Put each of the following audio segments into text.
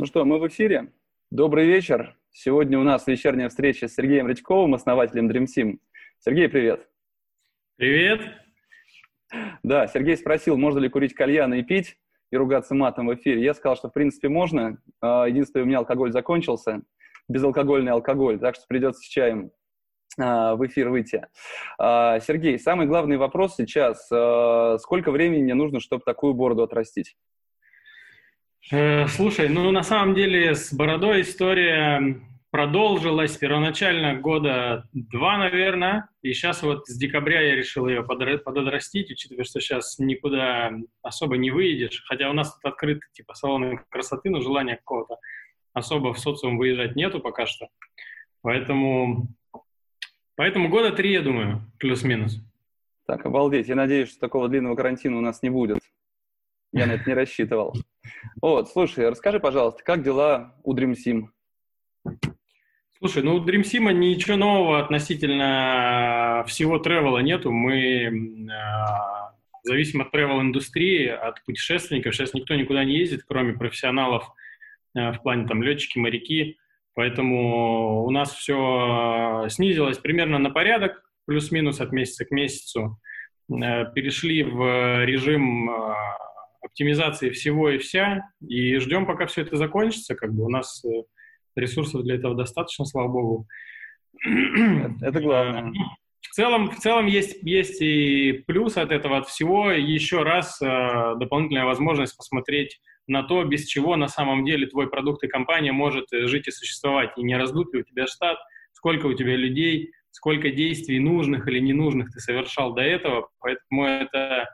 Ну что, мы в эфире. Добрый вечер. Сегодня у нас вечерняя встреча с Сергеем Редьковым, основателем DreamSim. Сергей, привет. Привет. Да, Сергей спросил, можно ли курить кальяны и пить, и ругаться матом в эфире. Я сказал, что в принципе можно. А, единственное, у меня алкоголь закончился, безалкогольный алкоголь, так что придется с чаем а, в эфир выйти. А, Сергей, самый главный вопрос сейчас. Сколько времени мне нужно, чтобы такую бороду отрастить? Э, слушай, ну на самом деле с бородой история продолжилась первоначально года два, наверное, и сейчас вот с декабря я решил ее пододрастить, учитывая, что сейчас никуда особо не выедешь, хотя у нас тут открыты типа салоны красоты, но желания какого-то особо в социум выезжать нету пока что, поэтому, поэтому года три, я думаю, плюс-минус. Так, обалдеть, я надеюсь, что такого длинного карантина у нас не будет. Я на это не рассчитывал. Вот, слушай, расскажи, пожалуйста, как дела у Dream Sim? Слушай, ну у Dream Sim ничего нового относительно всего тревела нету. Мы э, зависим от тревел-индустрии, от путешественников. Сейчас никто никуда не ездит, кроме профессионалов э, в плане там летчики, моряки. Поэтому у нас все снизилось примерно на порядок, плюс-минус от месяца к месяцу. Э, перешли в режим э, оптимизации всего и вся, и ждем, пока все это закончится, как бы у нас э, ресурсов для этого достаточно, слава богу. Это главное. В целом, в целом есть, есть и плюс от этого, от всего. Еще раз э, дополнительная возможность посмотреть на то, без чего на самом деле твой продукт и компания может э, жить и существовать. И не раздут ли у тебя штат, сколько у тебя людей, сколько действий нужных или ненужных ты совершал до этого. Поэтому это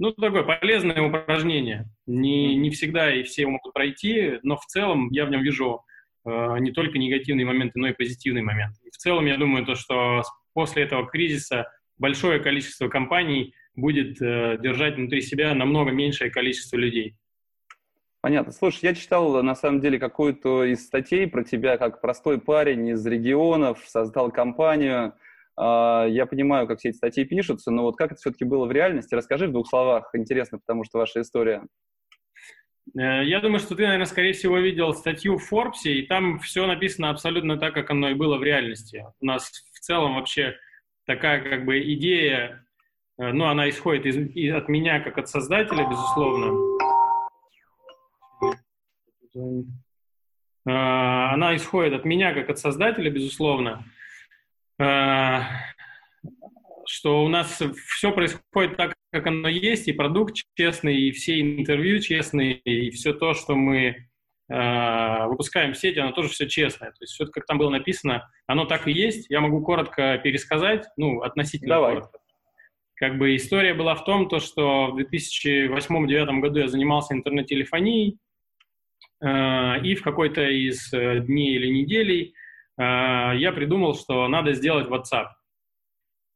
ну, такое полезное упражнение. Не, не всегда и все могут пройти, но в целом я в нем вижу э, не только негативные моменты, но и позитивные моменты. И в целом я думаю, то, что после этого кризиса большое количество компаний будет э, держать внутри себя намного меньшее количество людей. Понятно. Слушай, я читал на самом деле какую-то из статей про тебя, как простой парень из регионов, создал компанию, я понимаю, как все эти статьи пишутся, но вот как это все-таки было в реальности? Расскажи в двух словах, интересно, потому что ваша история. Э, я думаю, что ты, наверное, скорее всего видел статью в Forbes, и там все написано абсолютно так, как оно и было в реальности. У нас в целом вообще такая как бы идея, э, ну, она исходит из, из, от меня как от создателя, безусловно. Э, она исходит от меня как от создателя, безусловно. Что у нас все происходит так, как оно есть, и продукт честный, и все интервью честные, и все то, что мы э, выпускаем в сети, оно тоже все честное. То есть все, как там было написано, оно так и есть. Я могу коротко пересказать, ну, относительно Давай. коротко. Как бы история была в том, то, что в 2008-2009 году я занимался интернет-телефонией, э, и в какой-то из э, дней или неделей я придумал, что надо сделать WhatsApp.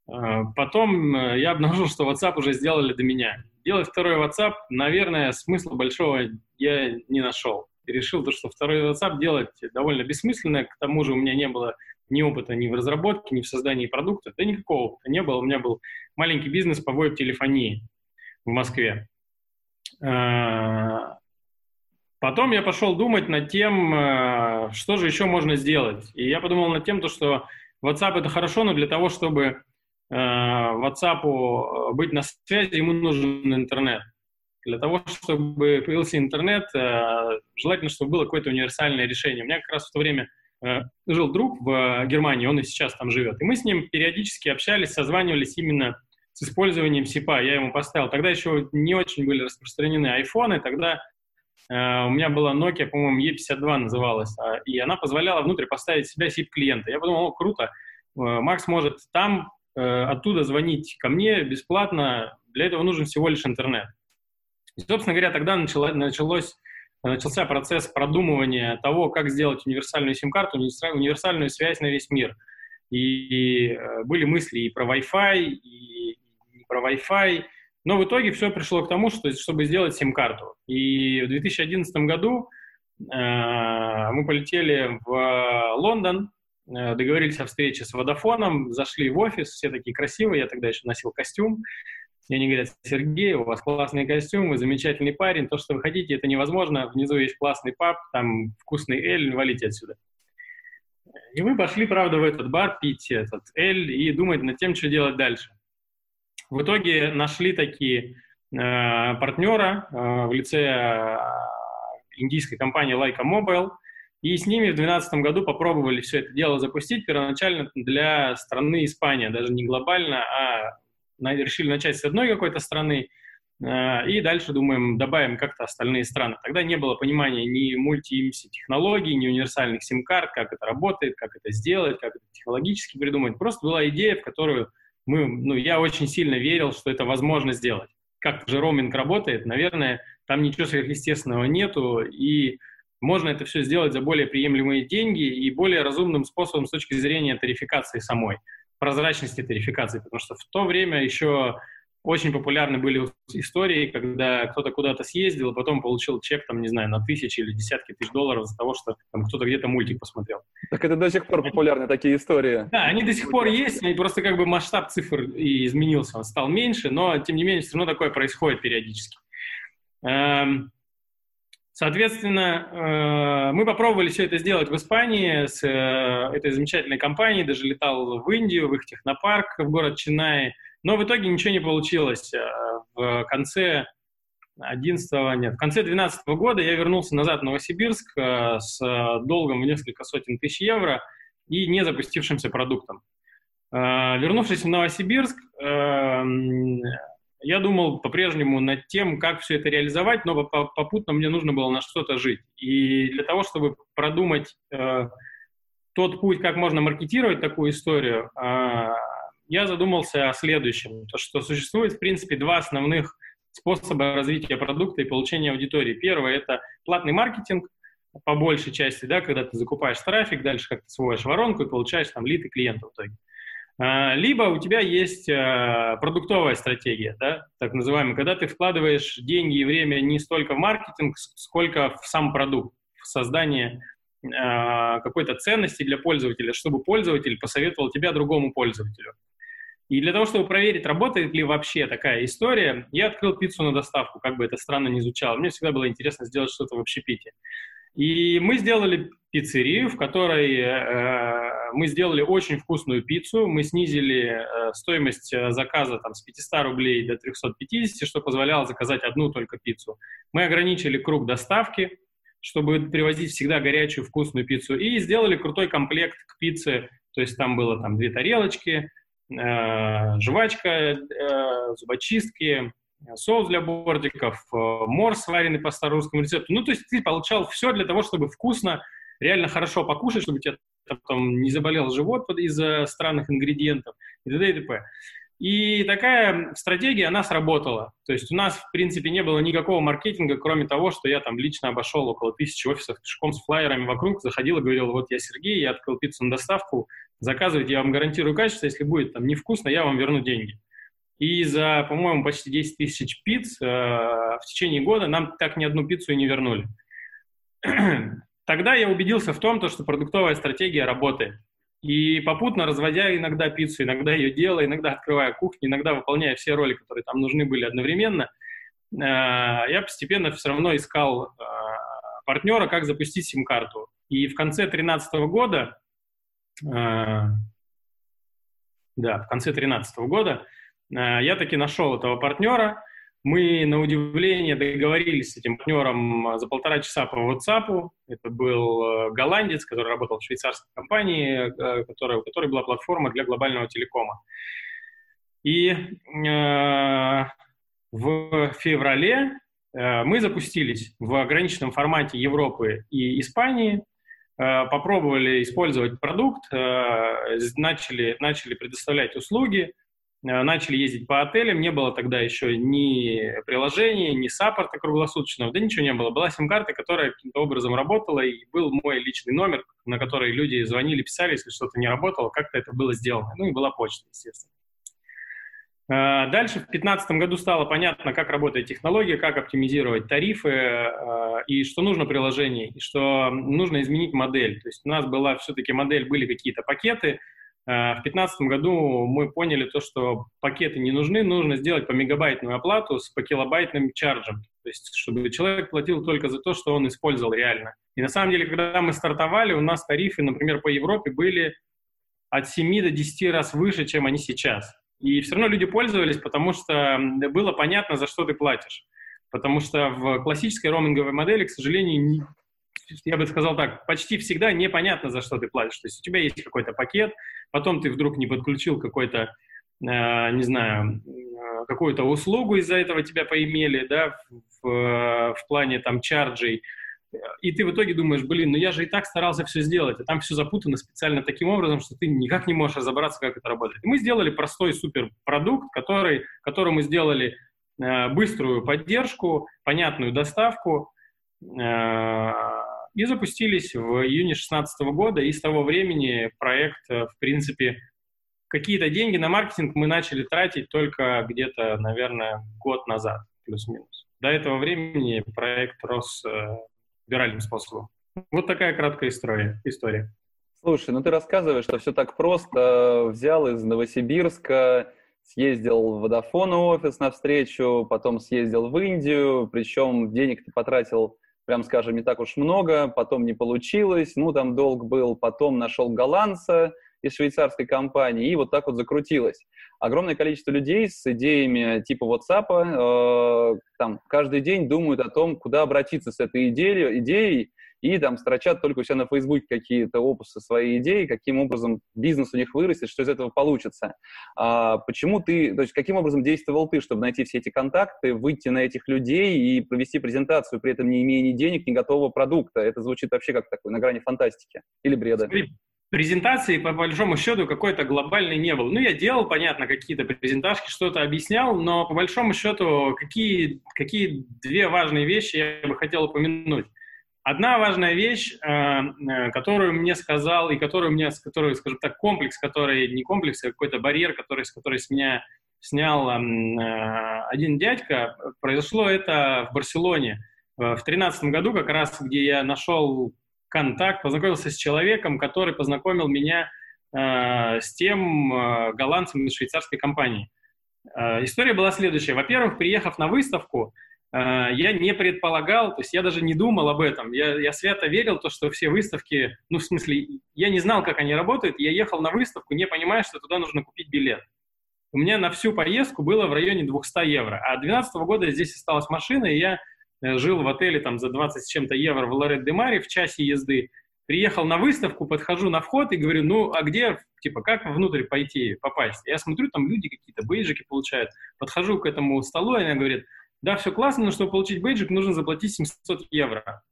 Э, потом э, я обнаружил, что WhatsApp уже сделали до меня. Делать второй WhatsApp, наверное, смысла большого я не нашел. Решил, что второй WhatsApp делать довольно бессмысленно. К тому же у меня не было ни опыта ни в разработке, ни в создании продукта. Да никакого опыта не было. У меня был маленький бизнес по веб-телефонии в Москве. Потом я пошел думать над тем, э, что же еще можно сделать. И я подумал над тем, что WhatsApp это хорошо, но для того, чтобы э, WhatsApp э, быть на связи, ему нужен интернет. Для того, чтобы появился интернет, желательно, чтобы было какое-то универсальное решение. У меня как раз в то время жил друг в Германии, он и сейчас там живет. И мы с ним периодически общались, созванивались именно с использованием СИПа. Я ему поставил. Тогда еще не очень были распространены айфоны, тогда у меня была Nokia, по-моему, E52 называлась, а, и она позволяла внутрь поставить себя SIP-клиента. Я подумал, о, круто, э, Макс может там э, оттуда звонить ко мне бесплатно, для этого нужен всего лишь интернет. И, собственно говоря, тогда начало, началось начался процесс продумывания того, как сделать универсальную сим-карту, универсальную связь на весь мир. И, и были мысли и про Wi-Fi, и, и про Wi-Fi, но в итоге все пришло к тому, что, чтобы сделать сим-карту. И в 2011 году э, мы полетели в Лондон, э, договорились о встрече с Водофоном, зашли в офис, все такие красивые, я тогда еще носил костюм. И они говорят, Сергей, у вас классный костюм, вы замечательный парень, то, что вы хотите, это невозможно, внизу есть классный паб, там вкусный эль, валите отсюда. И мы пошли, правда, в этот бар пить этот эль и думать над тем, что делать дальше. В итоге нашли такие э, партнера э, в лице э, индийской компании Leica Mobile, и с ними в 2012 году попробовали все это дело запустить первоначально для страны Испания, даже не глобально, а решили начать с одной какой-то страны, э, и дальше думаем, добавим как-то остальные страны. Тогда не было понимания ни мульти-имси технологий, ни универсальных сим-карт, как это работает, как это сделать, как это технологически придумать. Просто была идея, в которую мы, ну, я очень сильно верил, что это возможно сделать. Как же роуминг работает, наверное, там ничего сверхъестественного нету, и можно это все сделать за более приемлемые деньги и более разумным способом с точки зрения тарификации самой, прозрачности тарификации, потому что в то время еще очень популярны были истории, когда кто-то куда-то съездил, а потом получил чек, там, не знаю, на тысячи или десятки тысяч долларов за того, что там кто-то где-то мультик посмотрел. Так это до сих пор популярны такие истории. Да, они до сих пор есть, и просто как бы масштаб цифр и изменился, он стал меньше, но, тем не менее, все равно такое происходит периодически. Эм, соответственно, э, мы попробовали все это сделать в Испании с э, этой замечательной компанией, даже летал в Индию, в их технопарк, в город Чинай, но в итоге ничего не получилось. Э, в конце 11 нет, в конце 2012 года я вернулся назад в Новосибирск э, с долгом в несколько сотен тысяч евро и не запустившимся продуктом. Э, вернувшись в Новосибирск, я думал по-прежнему над тем, как все это реализовать, но попутно мне нужно было на что-то жить. И для того, чтобы продумать тот путь, как можно маркетировать такую историю, я задумался о следующем, то, что существует, в принципе, два основных способа развития продукта и получения аудитории. Первое – это платный маркетинг, по большей части, да, когда ты закупаешь трафик, дальше как-то сводишь воронку и получаешь там лиды клиента в итоге. А, либо у тебя есть а, продуктовая стратегия, да, так называемая, когда ты вкладываешь деньги и время не столько в маркетинг, сколько в сам продукт, в создание а, какой-то ценности для пользователя, чтобы пользователь посоветовал тебя другому пользователю. И для того, чтобы проверить, работает ли вообще такая история, я открыл пиццу на доставку, как бы это странно ни звучало. Мне всегда было интересно сделать что-то в общепите. И мы сделали пиццерию, в которой э, мы сделали очень вкусную пиццу. Мы снизили э, стоимость э, заказа там, с 500 рублей до 350, что позволяло заказать одну только пиццу. Мы ограничили круг доставки, чтобы привозить всегда горячую вкусную пиццу. И сделали крутой комплект к пицце. То есть там было там две тарелочки, жвачка, э, зубочистки, соус для бортиков, э, морс, сваренный по старорусскому рецепту. Ну, то есть ты получал все для того, чтобы вкусно, реально хорошо покушать, чтобы у тебя там не заболел живот из-за странных ингредиентов и т.д. и т.п. И такая стратегия, она сработала. То есть у нас, в принципе, не было никакого маркетинга, кроме того, что я там лично обошел около тысячи офисов пешком с флайерами вокруг, заходил и говорил, вот я Сергей, я открыл пиццу на доставку, заказывайте, я вам гарантирую качество, если будет там невкусно, я вам верну деньги. И за, по-моему, почти 10 тысяч пиц э, в течение года нам так ни одну пиццу и не вернули. Тогда я убедился в том, что продуктовая стратегия работает. И попутно разводя иногда пиццу, иногда ее делая, иногда открывая кухню, иногда выполняя все роли, которые там нужны были одновременно, э, я постепенно все равно искал э, партнера, как запустить сим-карту. И в конце 2013 года, э, да, в конце 2013 года я таки нашел этого партнера, мы, на удивление, договорились с этим партнером за полтора часа по WhatsApp. Это был э, голландец, который работал в швейцарской компании, э, которая, у которой была платформа для глобального телекома. И э, в феврале э, мы запустились в ограниченном формате Европы и Испании, э, попробовали использовать продукт, э, начали, начали предоставлять услуги, начали ездить по отелям, не было тогда еще ни приложения, ни саппорта круглосуточного, да ничего не было. Была сим-карта, которая каким-то образом работала, и был мой личный номер, на который люди звонили, писали, если что-то не работало, как-то это было сделано. Ну и была почта, естественно. Э, дальше в 2015 году стало понятно, как работает технология, как оптимизировать тарифы, э, и что нужно приложение, и что нужно изменить модель. То есть у нас была все-таки модель, были какие-то пакеты, Э, в 2015 году мы поняли то, что пакеты не нужны, нужно сделать по мегабайтную оплату с по килобайтным чарджем, то есть чтобы человек платил только за то, что он использовал реально. И на самом деле, когда мы стартовали, у нас тарифы, например, по Европе были от 7 до 10 раз выше, чем они сейчас. И все равно люди пользовались, потому что было понятно, за что ты платишь. Потому что в классической роуминговой модели, к сожалению, я бы сказал так, почти всегда непонятно, за что ты платишь. То есть у тебя есть какой-то пакет, потом ты вдруг не подключил какой-то, э, не знаю, э, какую-то услугу из-за этого тебя поимели, да, в, в плане там чарджей, и ты в итоге думаешь, блин, ну я же и так старался все сделать, а там все запутано специально таким образом, что ты никак не можешь разобраться, как это работает. И мы сделали простой супер продукт, который, которому сделали э, быструю поддержку, понятную доставку, э, и запустились в июне 2016 года, и с того времени проект, э, в принципе, какие-то деньги на маркетинг мы начали тратить только где-то, наверное, год назад, плюс-минус. До этого времени проект рос э, виральным способом. Вот такая краткая история. история. Слушай, ну ты рассказываешь, что все так просто. Взял из Новосибирска, съездил в Vodafone офис на встречу, потом съездил в Индию, причем денег ты потратил прям скажем, не так уж много, потом не получилось, ну, там долг был, потом нашел голландца из швейцарской компании, и вот так вот закрутилось. Огромное количество людей с идеями типа WhatsApp э, там каждый день думают о том, куда обратиться с этой идеей, идеей и там строчат только у себя на Фейсбуке какие-то опусы, свои идеи, каким образом бизнес у них вырастет, что из этого получится. А почему ты, то есть каким образом действовал ты, чтобы найти все эти контакты, выйти на этих людей и провести презентацию, при этом не имея ни денег, ни готового продукта? Это звучит вообще как такой на грани фантастики или бреда. Презентации, по большому счету, какой-то глобальной не было. Ну, я делал, понятно, какие-то презентажки, что-то объяснял, но по большому счету, какие, какие две важные вещи я бы хотел упомянуть. Одна важная вещь, э, э, которую мне сказал, и которую мне, который, скажем так, комплекс, который не комплекс, а какой-то барьер, который, с который с меня снял э, один дядька, произошло это в Барселоне в тринадцатом году, как раз, где я нашел контакт, познакомился с человеком, который познакомил меня с тем голландцем из швейцарской компании. История была следующая. Во-первых, приехав на выставку, я не предполагал, то есть я даже не думал об этом. Я, я свято верил, то, что все выставки, ну, в смысле, я не знал, как они работают, я ехал на выставку, не понимая, что туда нужно купить билет. У меня на всю поездку было в районе 200 евро, а 2012 года здесь осталась машина, и я э, жил в отеле там за 20 с чем-то евро в Лорет де Маре в часе езды. Приехал на выставку, подхожу на вход и говорю, ну, а где, типа, как внутрь пойти, попасть? Я смотрю, там люди какие-то бейджики получают. Подхожу к этому столу, и она говорит, да, все классно, но чтобы получить бейджик, нужно заплатить 700 евро.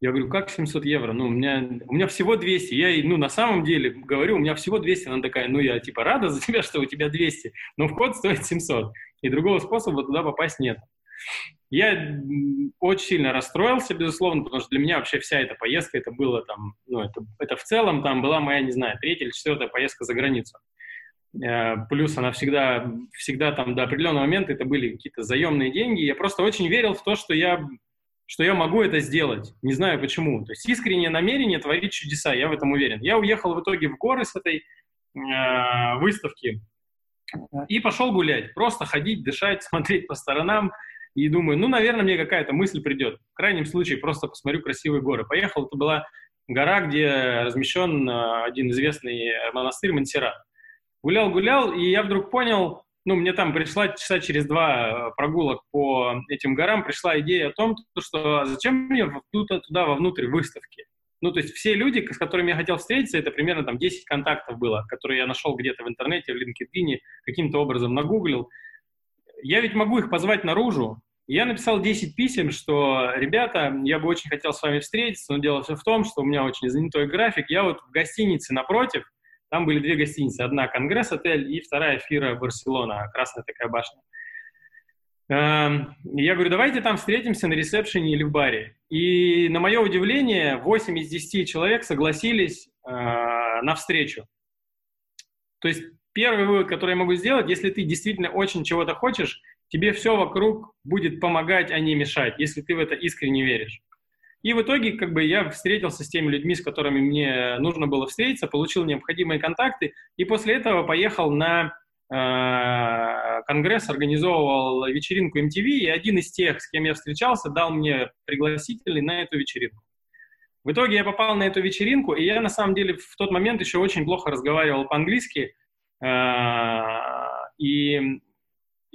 Я говорю, как 700 евро? Ну, у меня, у меня всего 200. Я, ну, на самом деле, говорю, у меня всего 200. Она такая, ну, я, типа, рада за тебя, что у тебя 200, но вход стоит 700. И другого способа туда попасть нет. Я очень сильно расстроился, безусловно, потому что для меня вообще вся эта поездка, это было там, ну, это, это в целом там была моя, не знаю, третья или четвертая поездка за границу. Э, плюс она всегда, всегда там до определенного момента это были какие-то заемные деньги. Я просто очень верил в то, что я, что я могу это сделать. Не знаю почему. То есть искреннее намерение творить чудеса, я в этом уверен. Я уехал в итоге в горы с этой э, выставки и пошел гулять. Просто ходить, дышать, смотреть по сторонам. И думаю, ну, наверное, мне какая-то мысль придет. В крайнем случае просто посмотрю красивые горы. Поехал, это была гора, где размещен э, один известный монастырь Монсеррат. Гулял-гулял, и я вдруг понял, ну, мне там пришла часа через два э, прогулок по этим горам, пришла идея о том, что зачем мне туда, туда вовнутрь выставки. Ну, то есть все люди, с которыми я хотел встретиться, это примерно там 10 контактов было, которые я нашел где-то в интернете, в LinkedIn, каким-то образом нагуглил. Я ведь могу их позвать наружу. Я написал 10 писем, что, ребята, я бы очень хотел с вами встретиться, но дело все в том, что у меня очень занятой график. Я вот в гостинице напротив, Там были две гостиницы. Одна Конгресс-отель и вторая Фира Барселона, красная такая башня. Эм, я говорю, давайте там встретимся на ресепшене или в баре. И на мое удивление, 8 из 10 человек согласились э, на встречу. То есть первый вывод, который я могу сделать, если ты действительно очень чего-то хочешь, тебе все вокруг будет помогать, а не мешать, если ты в это искренне веришь. И в итоге как бы я встретился с теми людьми, с которыми мне нужно было встретиться, получил необходимые контакты, и после этого поехал на э, конгресс, организовывал вечеринку MTV, и один из тех, с кем я встречался, дал мне пригласительный на эту вечеринку. В итоге я попал на эту вечеринку, и я на самом деле в тот момент еще очень плохо разговаривал по-английски, э, и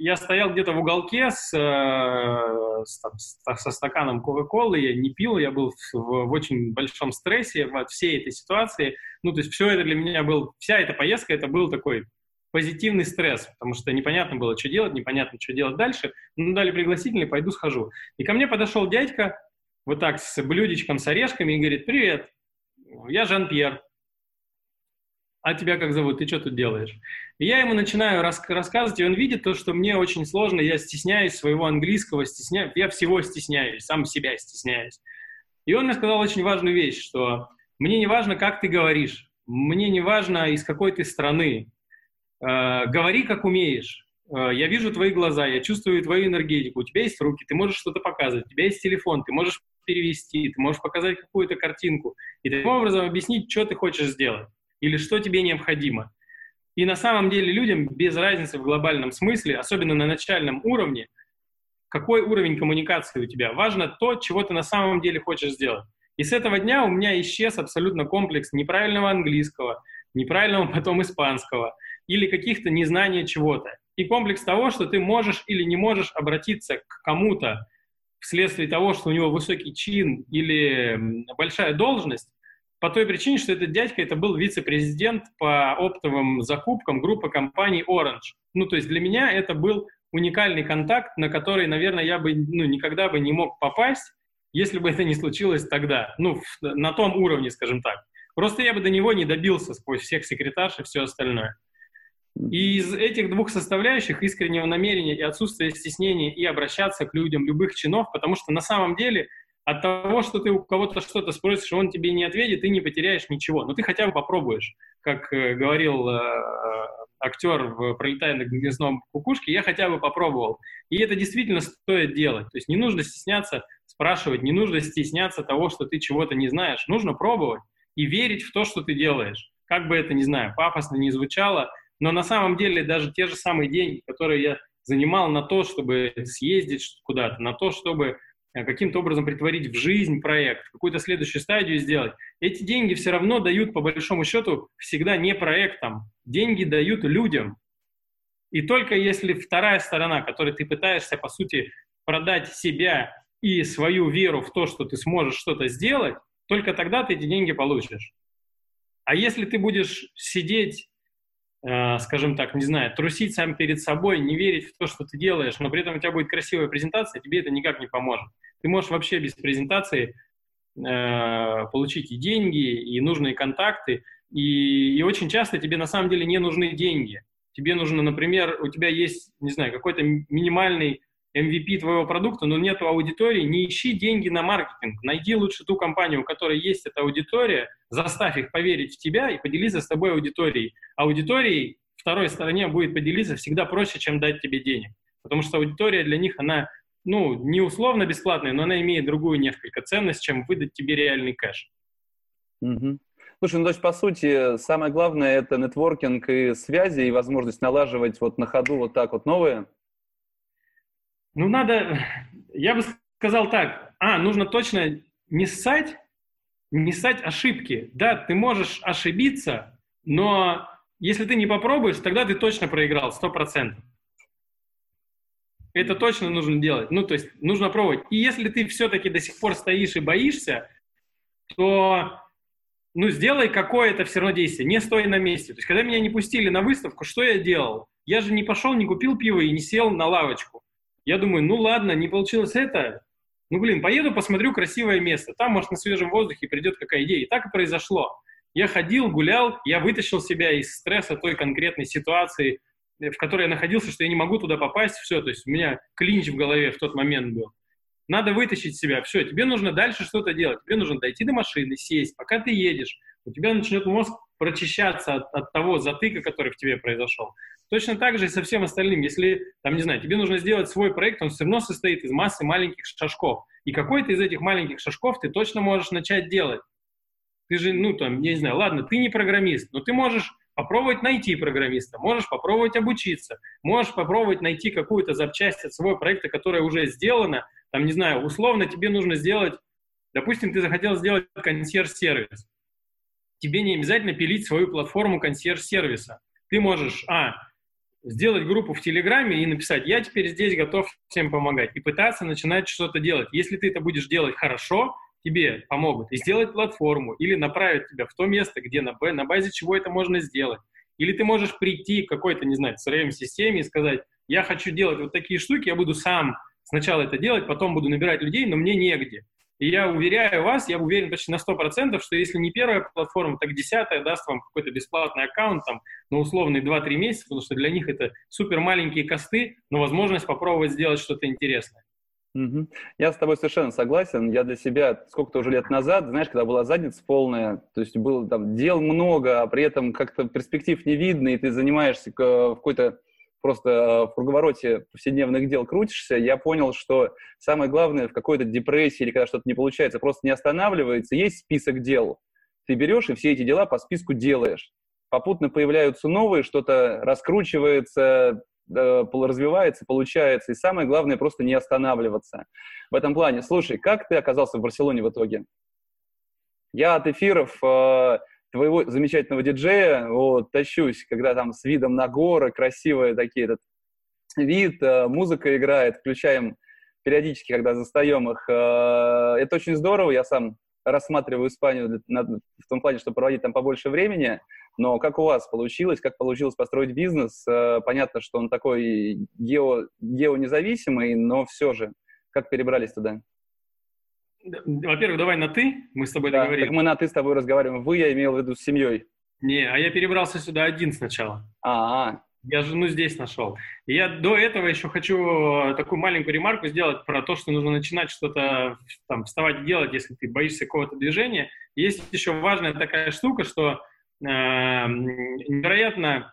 я стоял где-то в уголке с, э, с, со стаканом Кока-Колы, я не пил, я был в, в очень большом стрессе от всей этой ситуации. Ну, то есть все это для меня был, вся эта поездка, это был такой позитивный стресс, потому что непонятно было, что делать, непонятно, что делать дальше. Ну, дали пригласительный, пойду схожу. И ко мне подошел дядька, вот так, с блюдечком, с орешками, и говорит, привет, я Жан-Пьер а тебя как зовут, ты что тут делаешь? И я ему начинаю рас рассказывать, и он видит то, что мне очень сложно, я стесняюсь своего английского, стесняюсь, я всего стесняюсь, сам себя стесняюсь. И он мне сказал очень важную вещь, что мне не важно, как ты говоришь, мне не важно, из какой ты страны, э, говори, как умеешь. Э, я вижу твои глаза, я чувствую твою энергетику, у тебя есть руки, ты можешь что-то показывать, у тебя есть телефон, ты можешь перевести, ты можешь показать какую-то картинку и таким образом объяснить, что ты хочешь сделать или что тебе необходимо. И на самом деле людям без разницы в глобальном смысле, особенно на начальном уровне, какой уровень коммуникации у тебя. Важно то, чего ты на самом деле хочешь сделать. И с этого дня у меня исчез абсолютно комплекс неправильного английского, неправильного потом испанского или каких-то незнания чего-то. И комплекс того, что ты можешь или не можешь обратиться к кому-то вследствие того, что у него высокий чин или большая должность, по той причине, что этот дядька это был вице-президент по оптовым закупкам группы компаний Orange. Ну, то есть для меня это был уникальный контакт, на который, наверное, я бы ну, никогда бы не мог попасть, если бы это не случилось тогда. Ну, в, на том уровне, скажем так. Просто я бы до него не добился сквозь всех секретарш и все остальное. И из этих двух составляющих искреннего намерения и отсутствия стеснения и обращаться к людям любых чинов, потому что на самом деле от того, что ты у кого-то что-то спросишь, он тебе не ответит, ты не потеряешь ничего. Но ты хотя бы попробуешь. Как э, говорил э, актер в «Пролетая на гнездном кукушке», я хотя бы попробовал. И это действительно стоит делать. То есть не нужно стесняться спрашивать, не нужно стесняться того, что ты чего-то не знаешь. Нужно пробовать и верить в то, что ты делаешь. Как бы это, не знаю, пафосно не звучало, но на самом деле даже те же самые деньги, которые я занимал на то, чтобы съездить куда-то, на то, чтобы каким-то образом притворить в жизнь проект, какую-то следующую стадию сделать, эти деньги все равно дают, по большому счету, всегда не проектам. Деньги дают людям. И только если вторая сторона, которой ты пытаешься, по сути, продать себя и свою веру в то, что ты сможешь что-то сделать, только тогда ты эти деньги получишь. А если ты будешь сидеть Э, скажем так, не знаю, трусить сам перед собой, не верить в то, что ты делаешь, но при этом у тебя будет красивая презентация, тебе это никак не поможет. Ты можешь вообще без презентации э, получить и деньги, и нужные контакты, и, и очень часто тебе на самом деле не нужны деньги. Тебе нужно, например, у тебя есть, не знаю, какой-то минимальный MVP твоего продукта, но нет аудитории, не ищи деньги на маркетинг. Найди лучше ту компанию, у которой есть эта аудитория, заставь их поверить в тебя и поделиться с тобой аудиторией. Аудиторией второй стороне будет поделиться всегда проще, чем дать тебе денег. Потому что аудитория для них, она, ну, не условно бесплатная, но она имеет другую несколько ценность, чем выдать тебе реальный кэш. Угу. Слушай, ну то есть, по сути, самое главное – это нетворкинг и связи, и возможность налаживать вот на ходу вот так вот новые ну, надо, я бы сказал так, а, нужно точно не ссать, не ссать ошибки. Да, ты можешь ошибиться, но если ты не попробуешь, тогда ты точно проиграл, сто процентов. Это точно нужно делать. Ну, то есть нужно пробовать. И если ты все-таки до сих пор стоишь и боишься, то ну, сделай какое-то все равно действие, не стой на месте. То есть, когда меня не пустили на выставку, что я делал? Я же не пошел, не купил пиво и не сел на лавочку. Я думаю, ну ладно, не получилось это, ну блин, поеду, посмотрю красивое место, там, может, на свежем воздухе придет какая идея. И так и произошло. Я ходил, гулял, я вытащил себя из стресса той конкретной ситуации, в которой я находился, что я не могу туда попасть, все, то есть у меня клинч в голове в тот момент был. Надо вытащить себя, все, тебе нужно дальше что-то делать, тебе нужно дойти до машины, сесть, пока ты едешь, у тебя начнет мозг прочищаться от, от того затыка, который в тебе произошел. Точно так же и со всем остальным. Если, там, не знаю, тебе нужно сделать свой проект, он все равно состоит из массы маленьких шажков. И какой-то из этих маленьких шажков ты точно можешь начать делать. Ты же, ну, там, я не знаю, ладно, ты не программист, но ты можешь попробовать найти программиста, можешь попробовать обучиться, можешь попробовать найти какую-то запчасть от своего проекта, которая уже сделана. Там, не знаю, условно тебе нужно сделать, допустим, ты захотел сделать консьерж-сервис. Тебе не обязательно пилить свою платформу консьерж-сервиса. Ты можешь, а, сделать группу в Телеграме и написать, я теперь здесь готов всем помогать, и пытаться начинать что-то делать. Если ты это будешь делать хорошо, тебе помогут и сделать платформу, или направить тебя в то место, где на, на базе чего это можно сделать. Или ты можешь прийти к какой-то, не знаю, CRM-системе и сказать, я хочу делать вот такие штуки, я буду сам сначала это делать, потом буду набирать людей, но мне негде. И я уверяю вас, я уверен почти на 100%, что если не первая платформа, так десятая даст вам какой-то бесплатный аккаунт там, на условные 2-3 месяца, потому что для них это супер маленькие косты, но возможность попробовать сделать что-то интересное. Угу. Я с тобой совершенно согласен. Я для себя сколько-то уже лет назад, знаешь, когда была задница полная, то есть было там дел много, а при этом как-то перспектив не видно, и ты занимаешься в какой-то просто э, в круговороте повседневных дел крутишься, я понял, что самое главное в какой-то депрессии или когда что-то не получается, просто не останавливается, есть список дел. Ты берешь и все эти дела по списку делаешь. Попутно появляются новые, что-то раскручивается, Э, развивается, получается. И самое главное, просто не останавливаться. В этом плане, слушай, как ты оказался в Барселоне в итоге? Я от эфиров э, твоего замечательного диджея вот, тащусь, когда там с видом на горы, красивые такие, этот вид, э, музыка играет, включаем периодически, когда застаем их. Э, это очень здорово, я сам рассматриваю Испанию в том плане, что проводить там побольше времени, но как у вас получилось, как получилось построить бизнес? Э, понятно, что он такой гео, геонезависимый, но все же, как перебрались туда? Во-первых, давай на «ты», мы с тобой да, договорились. Так мы на «ты» с тобой разговариваем. «Вы» я имел в виду с семьей. Не, а я перебрался сюда один сначала. А, -а, -а. Я жену здесь нашел. И я до этого еще хочу такую маленькую ремарку сделать про то, что нужно начинать что-то там вставать и делать, если ты боишься какого-то движения. Есть еще важная такая штука, что э, невероятно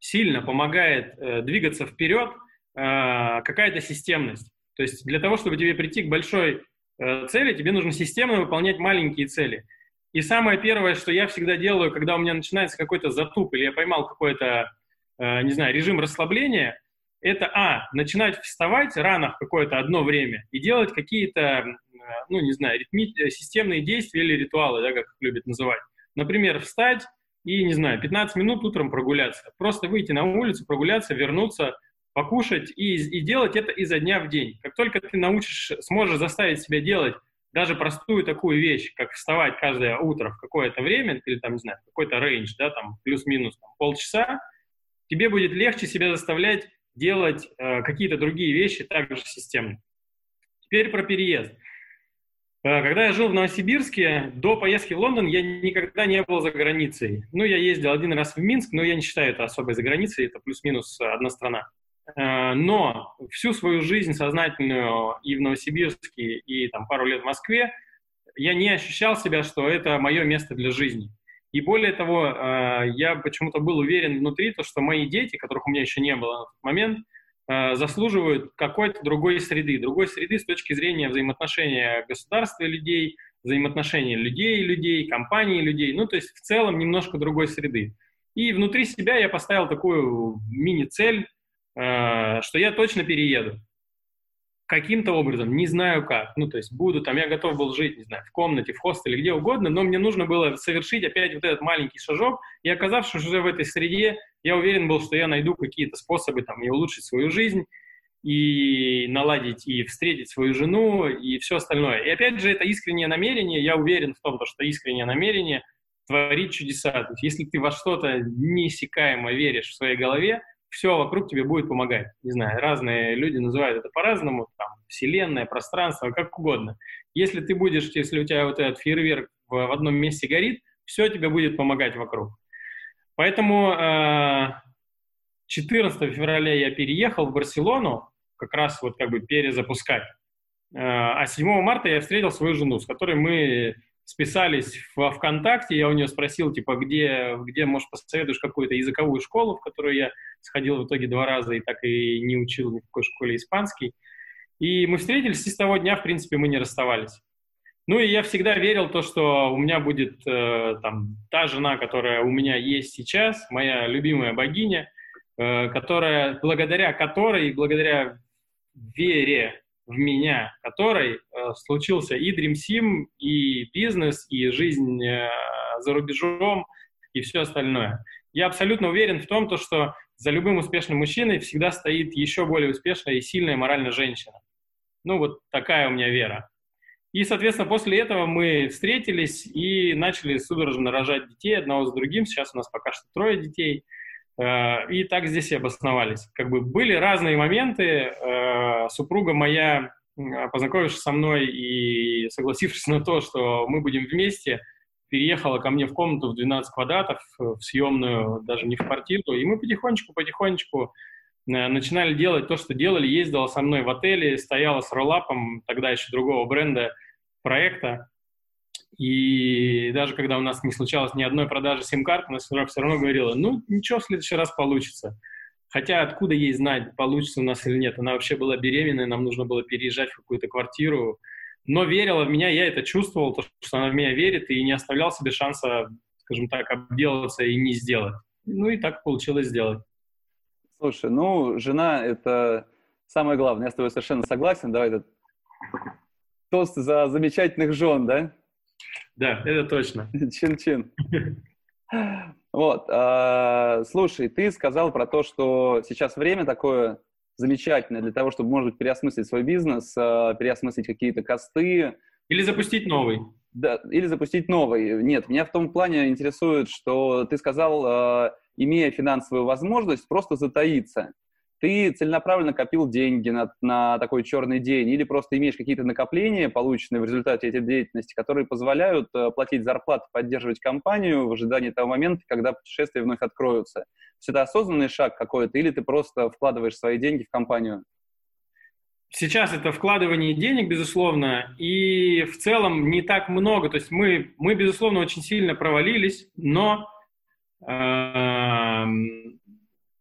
сильно помогает э, двигаться вперед э, какая-то системность. То есть для того, чтобы тебе прийти к большой э, цели, тебе нужно системно выполнять маленькие цели. И самое первое, что я всегда делаю, когда у меня начинается какой-то затуп, или я поймал какое-то Э, не знаю, режим расслабления, это, а, начинать вставать рано в какое-то одно время и делать какие-то, э, ну, не знаю, ритми, э, системные действия или ритуалы, да, как их любят называть. Например, встать и, не знаю, 15 минут утром прогуляться. Просто выйти на улицу, прогуляться, вернуться, покушать и, и делать это изо дня в день. Как только ты научишь, сможешь заставить себя делать даже простую такую вещь, как вставать каждое утро в какое-то время, или там, не знаю, какой-то рейндж, да, там, плюс-минус там, полчаса, тебе будет легче себя заставлять делать э, какие-то другие вещи также системно. Теперь про переезд. Э, когда я жил в Новосибирске, до поездки в Лондон я никогда не был за границей. Ну, я ездил один раз в Минск, но я не считаю это особой за границей, это плюс-минус одна страна. Э, но всю свою жизнь сознательную и в Новосибирске, и там пару лет в Москве я не ощущал себя, что это мое место для жизни. И более того, э, я почему-то был уверен внутри, то, что мои дети, которых у меня еще не было на тот момент, э, заслуживают какой-то другой среды. Другой среды с точки зрения взаимоотношения государства и людей, взаимоотношения людей и людей, компании и людей. Ну, то есть в целом немножко другой среды. И внутри себя я поставил такую мини-цель, что я точно перееду каким-то образом, не знаю как, ну, то есть буду там, я готов был жить, не знаю, в комнате, в хостеле, где угодно, но мне нужно было совершить опять вот этот маленький шажок, и оказавшись уже в этой среде, я уверен был, что я найду какие-то способы там и улучшить свою жизнь, и наладить, и встретить свою жену, и все остальное. И опять же, это искреннее намерение, я уверен в том, что искреннее намерение творит чудеса. То есть, если ты во что-то неиссякаемо веришь в своей голове, все вокруг тебе будет помогать. Не знаю, разные люди называют это по-разному, там, вселенная, пространство, как угодно. Если ты будешь, если у тебя вот этот фейерверк в, в одном месте горит, все тебе будет помогать вокруг. Поэтому 14 э, февраля я переехал в Барселону, как раз вот как бы перезапускать. Э, а 7 марта я встретил свою жену, с которой мы списались во ВКонтакте, я у нее спросил, типа, где, где может, посоветуешь какую-то языковую школу, в которую я сходил в итоге два раза и так и не учил ни в какой школе испанский. И мы встретились, и с того дня, в принципе, мы не расставались. Ну и я всегда верил то, что у меня будет э, там та жена, которая у меня есть сейчас, моя любимая богиня, э, которая, благодаря которой, благодаря вере в меня, которой э, случился и Dream Sim, и бизнес, и жизнь э, за рубежом, и все остальное. Я абсолютно уверен в том, то, что за любым успешным мужчиной всегда стоит еще более успешная и сильная морально женщина. Ну, вот такая у меня вера. И, соответственно, после этого мы встретились и начали судорожно рожать детей одного за другим. Сейчас у нас пока что трое детей. Э, и так здесь и обосновались. Как бы были разные моменты. Э, супруга моя, познакомившись со мной и согласившись на то, что мы будем вместе, переехала ко мне в комнату в 12 квадратов, в съемную, даже не в квартиру. И мы потихонечку-потихонечку э, начинали делать то, что делали. Ездила со мной в отеле, стояла с роллапом, тогда еще другого бренда, проекта. И даже когда у нас не случалось ни одной продажи сим-карт, она все равно говорила, ну, ничего, в следующий раз получится. Хотя откуда ей знать, получится у нас или нет? Она вообще была беременная, нам нужно было переезжать в какую-то квартиру. Но верила в меня, я это чувствовал, то, что она в меня верит, и не оставлял себе шанса, скажем так, обделаться и не сделать. Ну и так получилось сделать. Слушай, ну, жена — это самое главное. Я с тобой совершенно согласен. Давай этот тост за замечательных жен, да? Да, это точно. Чин-чин. Вот. Э, слушай, ты сказал про то, что сейчас время такое замечательное для того, чтобы, может быть, переосмыслить свой бизнес, э, переосмыслить какие-то косты. Или запустить новый. Да, или запустить новый. Нет, меня в том плане интересует, что ты сказал, э, имея финансовую возможность, просто затаиться ты целенаправленно копил деньги на, на такой черный день или просто имеешь какие-то накопления, полученные в результате этой деятельности, которые позволяют э, платить зарплату, поддерживать компанию в ожидании того момента, когда путешествия вновь откроются. То это осознанный шаг какой-то или ты просто вкладываешь свои деньги в компанию? Сейчас это вкладывание денег, безусловно, и в целом не так много. То есть мы, мы безусловно, очень сильно провалились, но э,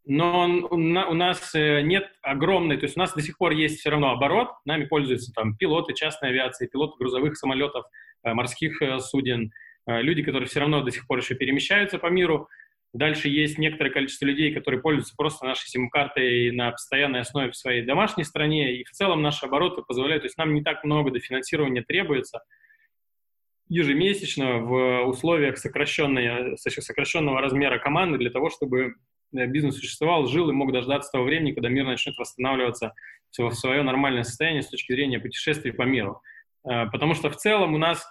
но у нас э, нет огромной, то есть у нас до сих пор есть все равно оборот, нами пользуются там пилоты частной авиации, пилоты грузовых самолетов, э, морских э, суден, люди, которые все равно до сих пор еще перемещаются по миру. Дальше есть некоторое количество людей, которые пользуются просто нашей сим-картой на постоянной основе в своей домашней стране, и в целом наши обороты позволяют, то есть нам не так много дофинансирования требуется ежемесячно в условиях сокращенного размера команды для того, чтобы бизнес существовал, жил и мог дождаться того времени, когда мир начнет восстанавливаться в свое нормальное состояние с точки зрения путешествий по миру. Э, потому что в целом у нас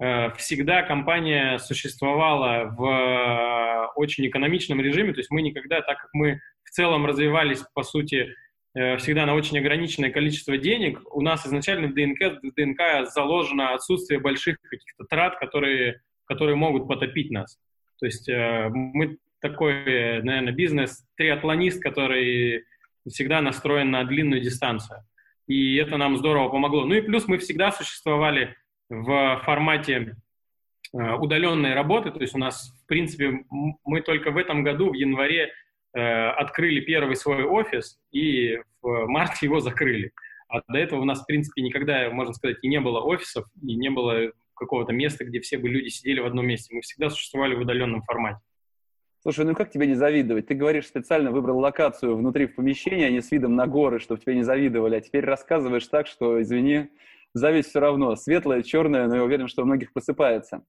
э, всегда компания существовала в очень экономичном режиме, то есть мы никогда, так как мы в целом развивались, по сути, всегда на очень ограниченное количество денег, у нас изначально в ДНК, в ДНК заложено отсутствие больших каких-то трат, которые, которые могут потопить нас. То есть мы такой, наверное, бизнес-триатлонист, который всегда настроен на длинную дистанцию. И это нам здорово помогло. Ну и плюс мы всегда существовали в формате э, удаленной работы, то есть у нас, в принципе, мы только в этом году, в январе, э, открыли первый свой офис, и в марте его закрыли. А до этого у нас, в принципе, никогда, можно сказать, и не было офисов, и не было какого-то места, где все бы люди сидели в одном месте. Мы всегда существовали в удаленном формате. Слушай, ну как тебе не завидовать? Ты говоришь, специально выбрал локацию внутри в помещении, а не с видом на горы, чтобы тебе не завидовали, а теперь рассказываешь так, что, извини, зависть все равно. Светлая, черная, но я уверен, что у многих просыпается.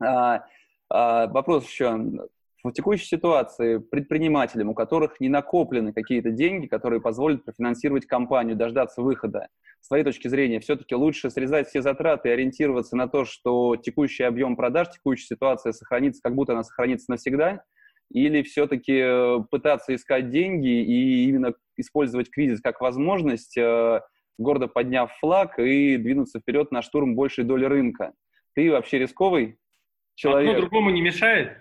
А, а, вопрос еще. В текущей ситуации предпринимателям, у которых не накоплены какие-то деньги, которые позволят профинансировать компанию, дождаться выхода, с твоей точки зрения, все-таки лучше срезать все затраты и ориентироваться на то, что текущий объем продаж, текущая ситуация сохранится, как будто она сохранится навсегда, или все-таки э, пытаться искать деньги и именно использовать кризис как возможность, э, гордо подняв флаг и двинуться вперед на штурм большей доли рынка. Ты вообще рисковый? человек... Одно другому не мешает?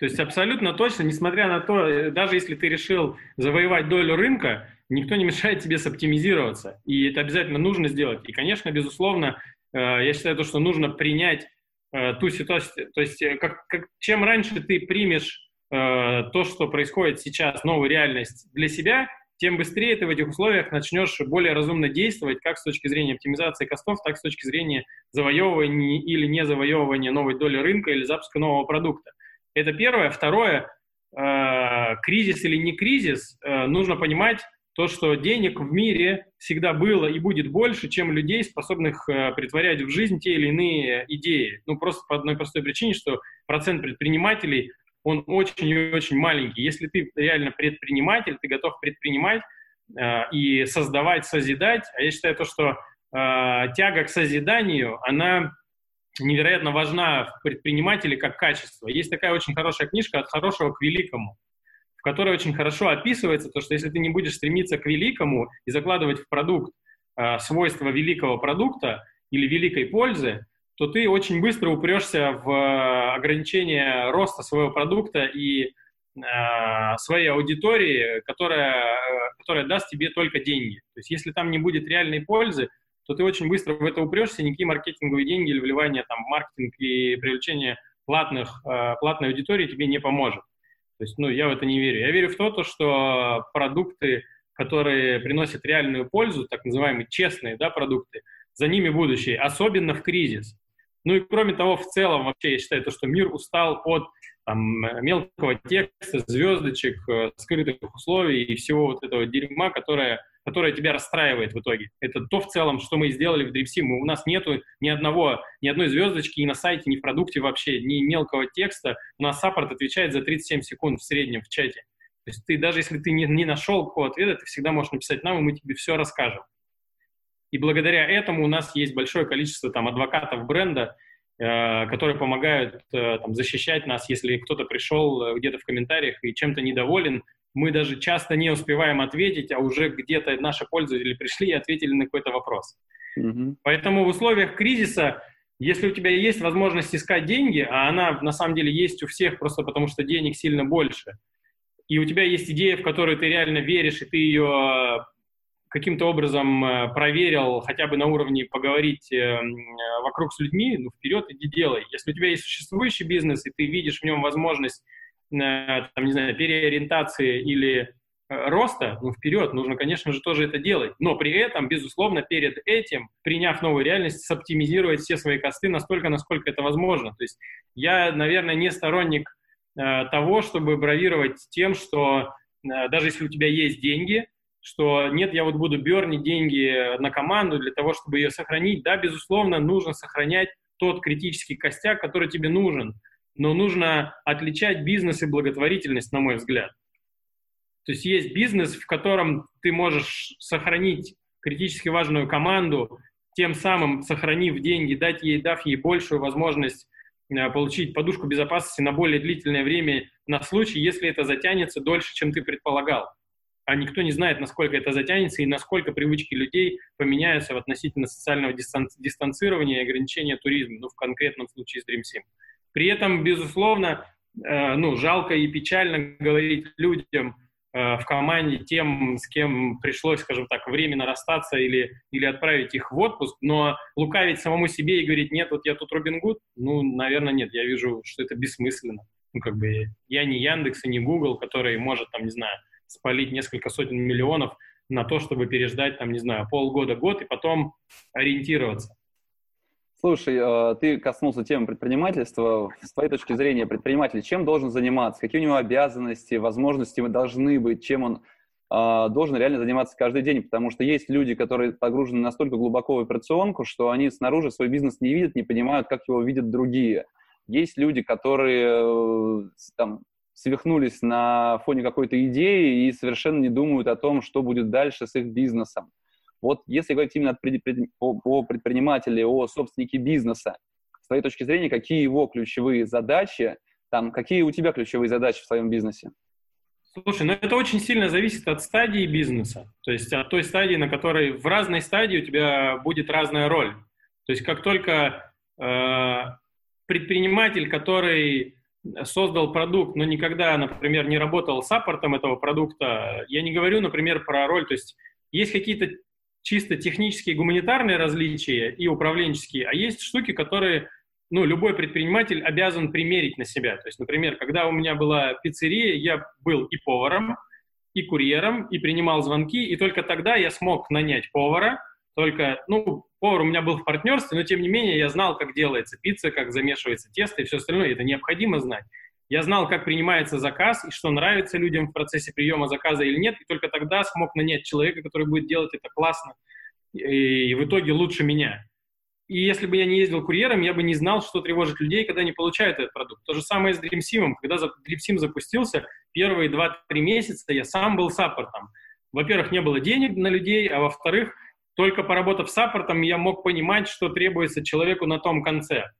То есть абсолютно точно, несмотря на то, э, даже если ты решил завоевать долю рынка, никто не мешает тебе соптимизироваться. И это обязательно нужно сделать. И, конечно, безусловно, э, я считаю, то, что нужно принять э, ту ситуацию, то есть как, как, чем раньше ты примешь то, что происходит сейчас, новую реальность для себя, тем быстрее ты в этих условиях начнешь более разумно действовать, как с точки зрения оптимизации костов, так с точки зрения завоевывания или не завоевывания новой доли рынка или запуска нового продукта. Это первое. Второе, э, кризис или не кризис, э, нужно понимать то, что денег в мире всегда было и будет больше, чем людей, способных э, притворять в жизнь те или иные идеи. Ну, просто по одной простой причине, что процент предпринимателей, он очень и очень маленький. Если ты реально предприниматель, ты готов предпринимать э, и создавать, созидать, а я считаю то, что э, тяга к созиданию, она невероятно важна в предпринимателе как качество. Есть такая очень хорошая книжка «От хорошего к великому», в которой очень хорошо описывается то, что если ты не будешь стремиться к великому и закладывать в продукт э, свойства великого продукта или великой пользы, то ты очень быстро упрешься в э, ограничение роста своего продукта и э, своей аудитории, которая, которая даст тебе только деньги. То есть если там не будет реальной пользы, то ты очень быстро в это упрешься, никакие маркетинговые деньги или вливание там, в маркетинг и привлечение платных, э, платной аудитории тебе не поможет. То есть, ну, я в это не верю. Я верю в то, то, что продукты, которые приносят реальную пользу, так называемые честные да, продукты, за ними будущее, особенно в кризис. Ну и кроме того, в целом вообще я считаю, то, что мир устал от там, мелкого текста, звездочек, э, скрытых условий и всего вот этого дерьма, которое которая тебя расстраивает в итоге. Это то в целом, что мы сделали в DreamSim. У нас нету ни одного, ни одной звездочки ни на сайте, ни в продукте вообще, ни мелкого текста. У нас саппорт отвечает за 37 секунд в среднем в чате. То есть ты даже если ты не, не нашел какого ответа, ты всегда можешь написать нам, и мы тебе все расскажем. И благодаря этому у нас есть большое количество там адвокатов бренда, э, которые помогают э, там, защищать нас, если кто-то пришел э, где-то в комментариях и чем-то недоволен, мы даже часто не успеваем ответить, а уже где-то наши пользователи пришли и ответили на какой-то вопрос. Mm-hmm. Поэтому в условиях кризиса, если у тебя есть возможность искать деньги, а она на самом деле есть у всех, просто потому что денег сильно больше, и у тебя есть идея, в которую ты реально веришь, и ты ее каким-то образом э, проверил, хотя бы на уровне поговорить э, вокруг с людьми, ну, вперед иди делай. Если у тебя есть существующий бизнес, и ты видишь в нем возможность там, не знаю, переориентации или э, роста, ну, вперед, нужно, конечно же, тоже это делать. Но при этом, безусловно, перед этим, приняв новую реальность, соптимизировать все свои косты настолько, насколько это возможно. То есть я, наверное, не сторонник э, того, чтобы бравировать тем, что э, даже если у тебя есть деньги, что нет, я вот буду бернить деньги на команду для того, чтобы ее сохранить. Да, безусловно, нужно сохранять тот критический костяк, который тебе нужен но нужно отличать бизнес и благотворительность, на мой взгляд. То есть есть бизнес, в котором ты можешь сохранить критически важную команду, тем самым сохранив деньги, дать ей, дав ей большую возможность э, получить подушку безопасности на более длительное время на случай, если это затянется дольше, чем ты предполагал. А никто не знает, насколько это затянется и насколько привычки людей поменяются в относительно социального дистанцирования и ограничения туризма, ну, в конкретном случае с DreamSim. При этом, безусловно, э, ну, жалко и печально говорить людям э, в команде, тем, с кем пришлось, скажем так, временно расстаться или, или отправить их в отпуск, но лукавить самому себе и говорить, нет, вот я тут Робин Гуд, ну, наверное, нет, я вижу, что это бессмысленно. Ну, как бы я не Яндекс и не Google, который может, там, не знаю, спалить несколько сотен миллионов на то, чтобы переждать, там, не знаю, полгода, год и потом ориентироваться. Слушай, э, ты коснулся темы предпринимательства. С твоей точки зрения, предприниматель чем должен заниматься? Какие у него обязанности, возможности должны быть? Чем он э, должен реально заниматься каждый день? Потому что есть люди, которые погружены настолько глубоко в операционку, что они снаружи свой бизнес не видят, не понимают, как его видят другие. Есть люди, которые э, там, свихнулись на фоне какой-то идеи и совершенно не думают о том, что будет дальше с их бизнесом. Вот если говорить именно о предпринимателе, о собственнике бизнеса, с твоей точки зрения, какие его ключевые задачи, там, какие у тебя ключевые задачи в своем бизнесе? Слушай, ну это очень сильно зависит от стадии бизнеса, то есть от той стадии, на которой в разной стадии у тебя будет разная роль. То есть как только э, предприниматель, который создал продукт, но никогда, например, не работал саппортом этого продукта, я не говорю, например, про роль, то есть есть какие-то чисто технические, гуманитарные различия и управленческие, а есть штуки, которые ну, любой предприниматель обязан примерить на себя. То есть, например, когда у меня была пиццерия, я был и поваром, и курьером, и принимал звонки, и только тогда я смог нанять повара, только, ну, повар у меня был в партнерстве, но тем не менее я знал, как делается пицца, как замешивается тесто и все остальное, это необходимо знать. Я знал, как принимается заказ и что нравится людям в процессе приема заказа или нет, и только тогда смог нанять человека, который будет делать это классно и в итоге лучше меня. И если бы я не ездил курьером, я бы не знал, что тревожит людей, когда не получают этот продукт. То же самое с DreamSim. Когда DreamSim запустился, первые 2-3 месяца я сам был саппортом. Во-первых, не было денег на людей, а во-вторых, только поработав саппортом, я мог понимать, что требуется человеку на том конце.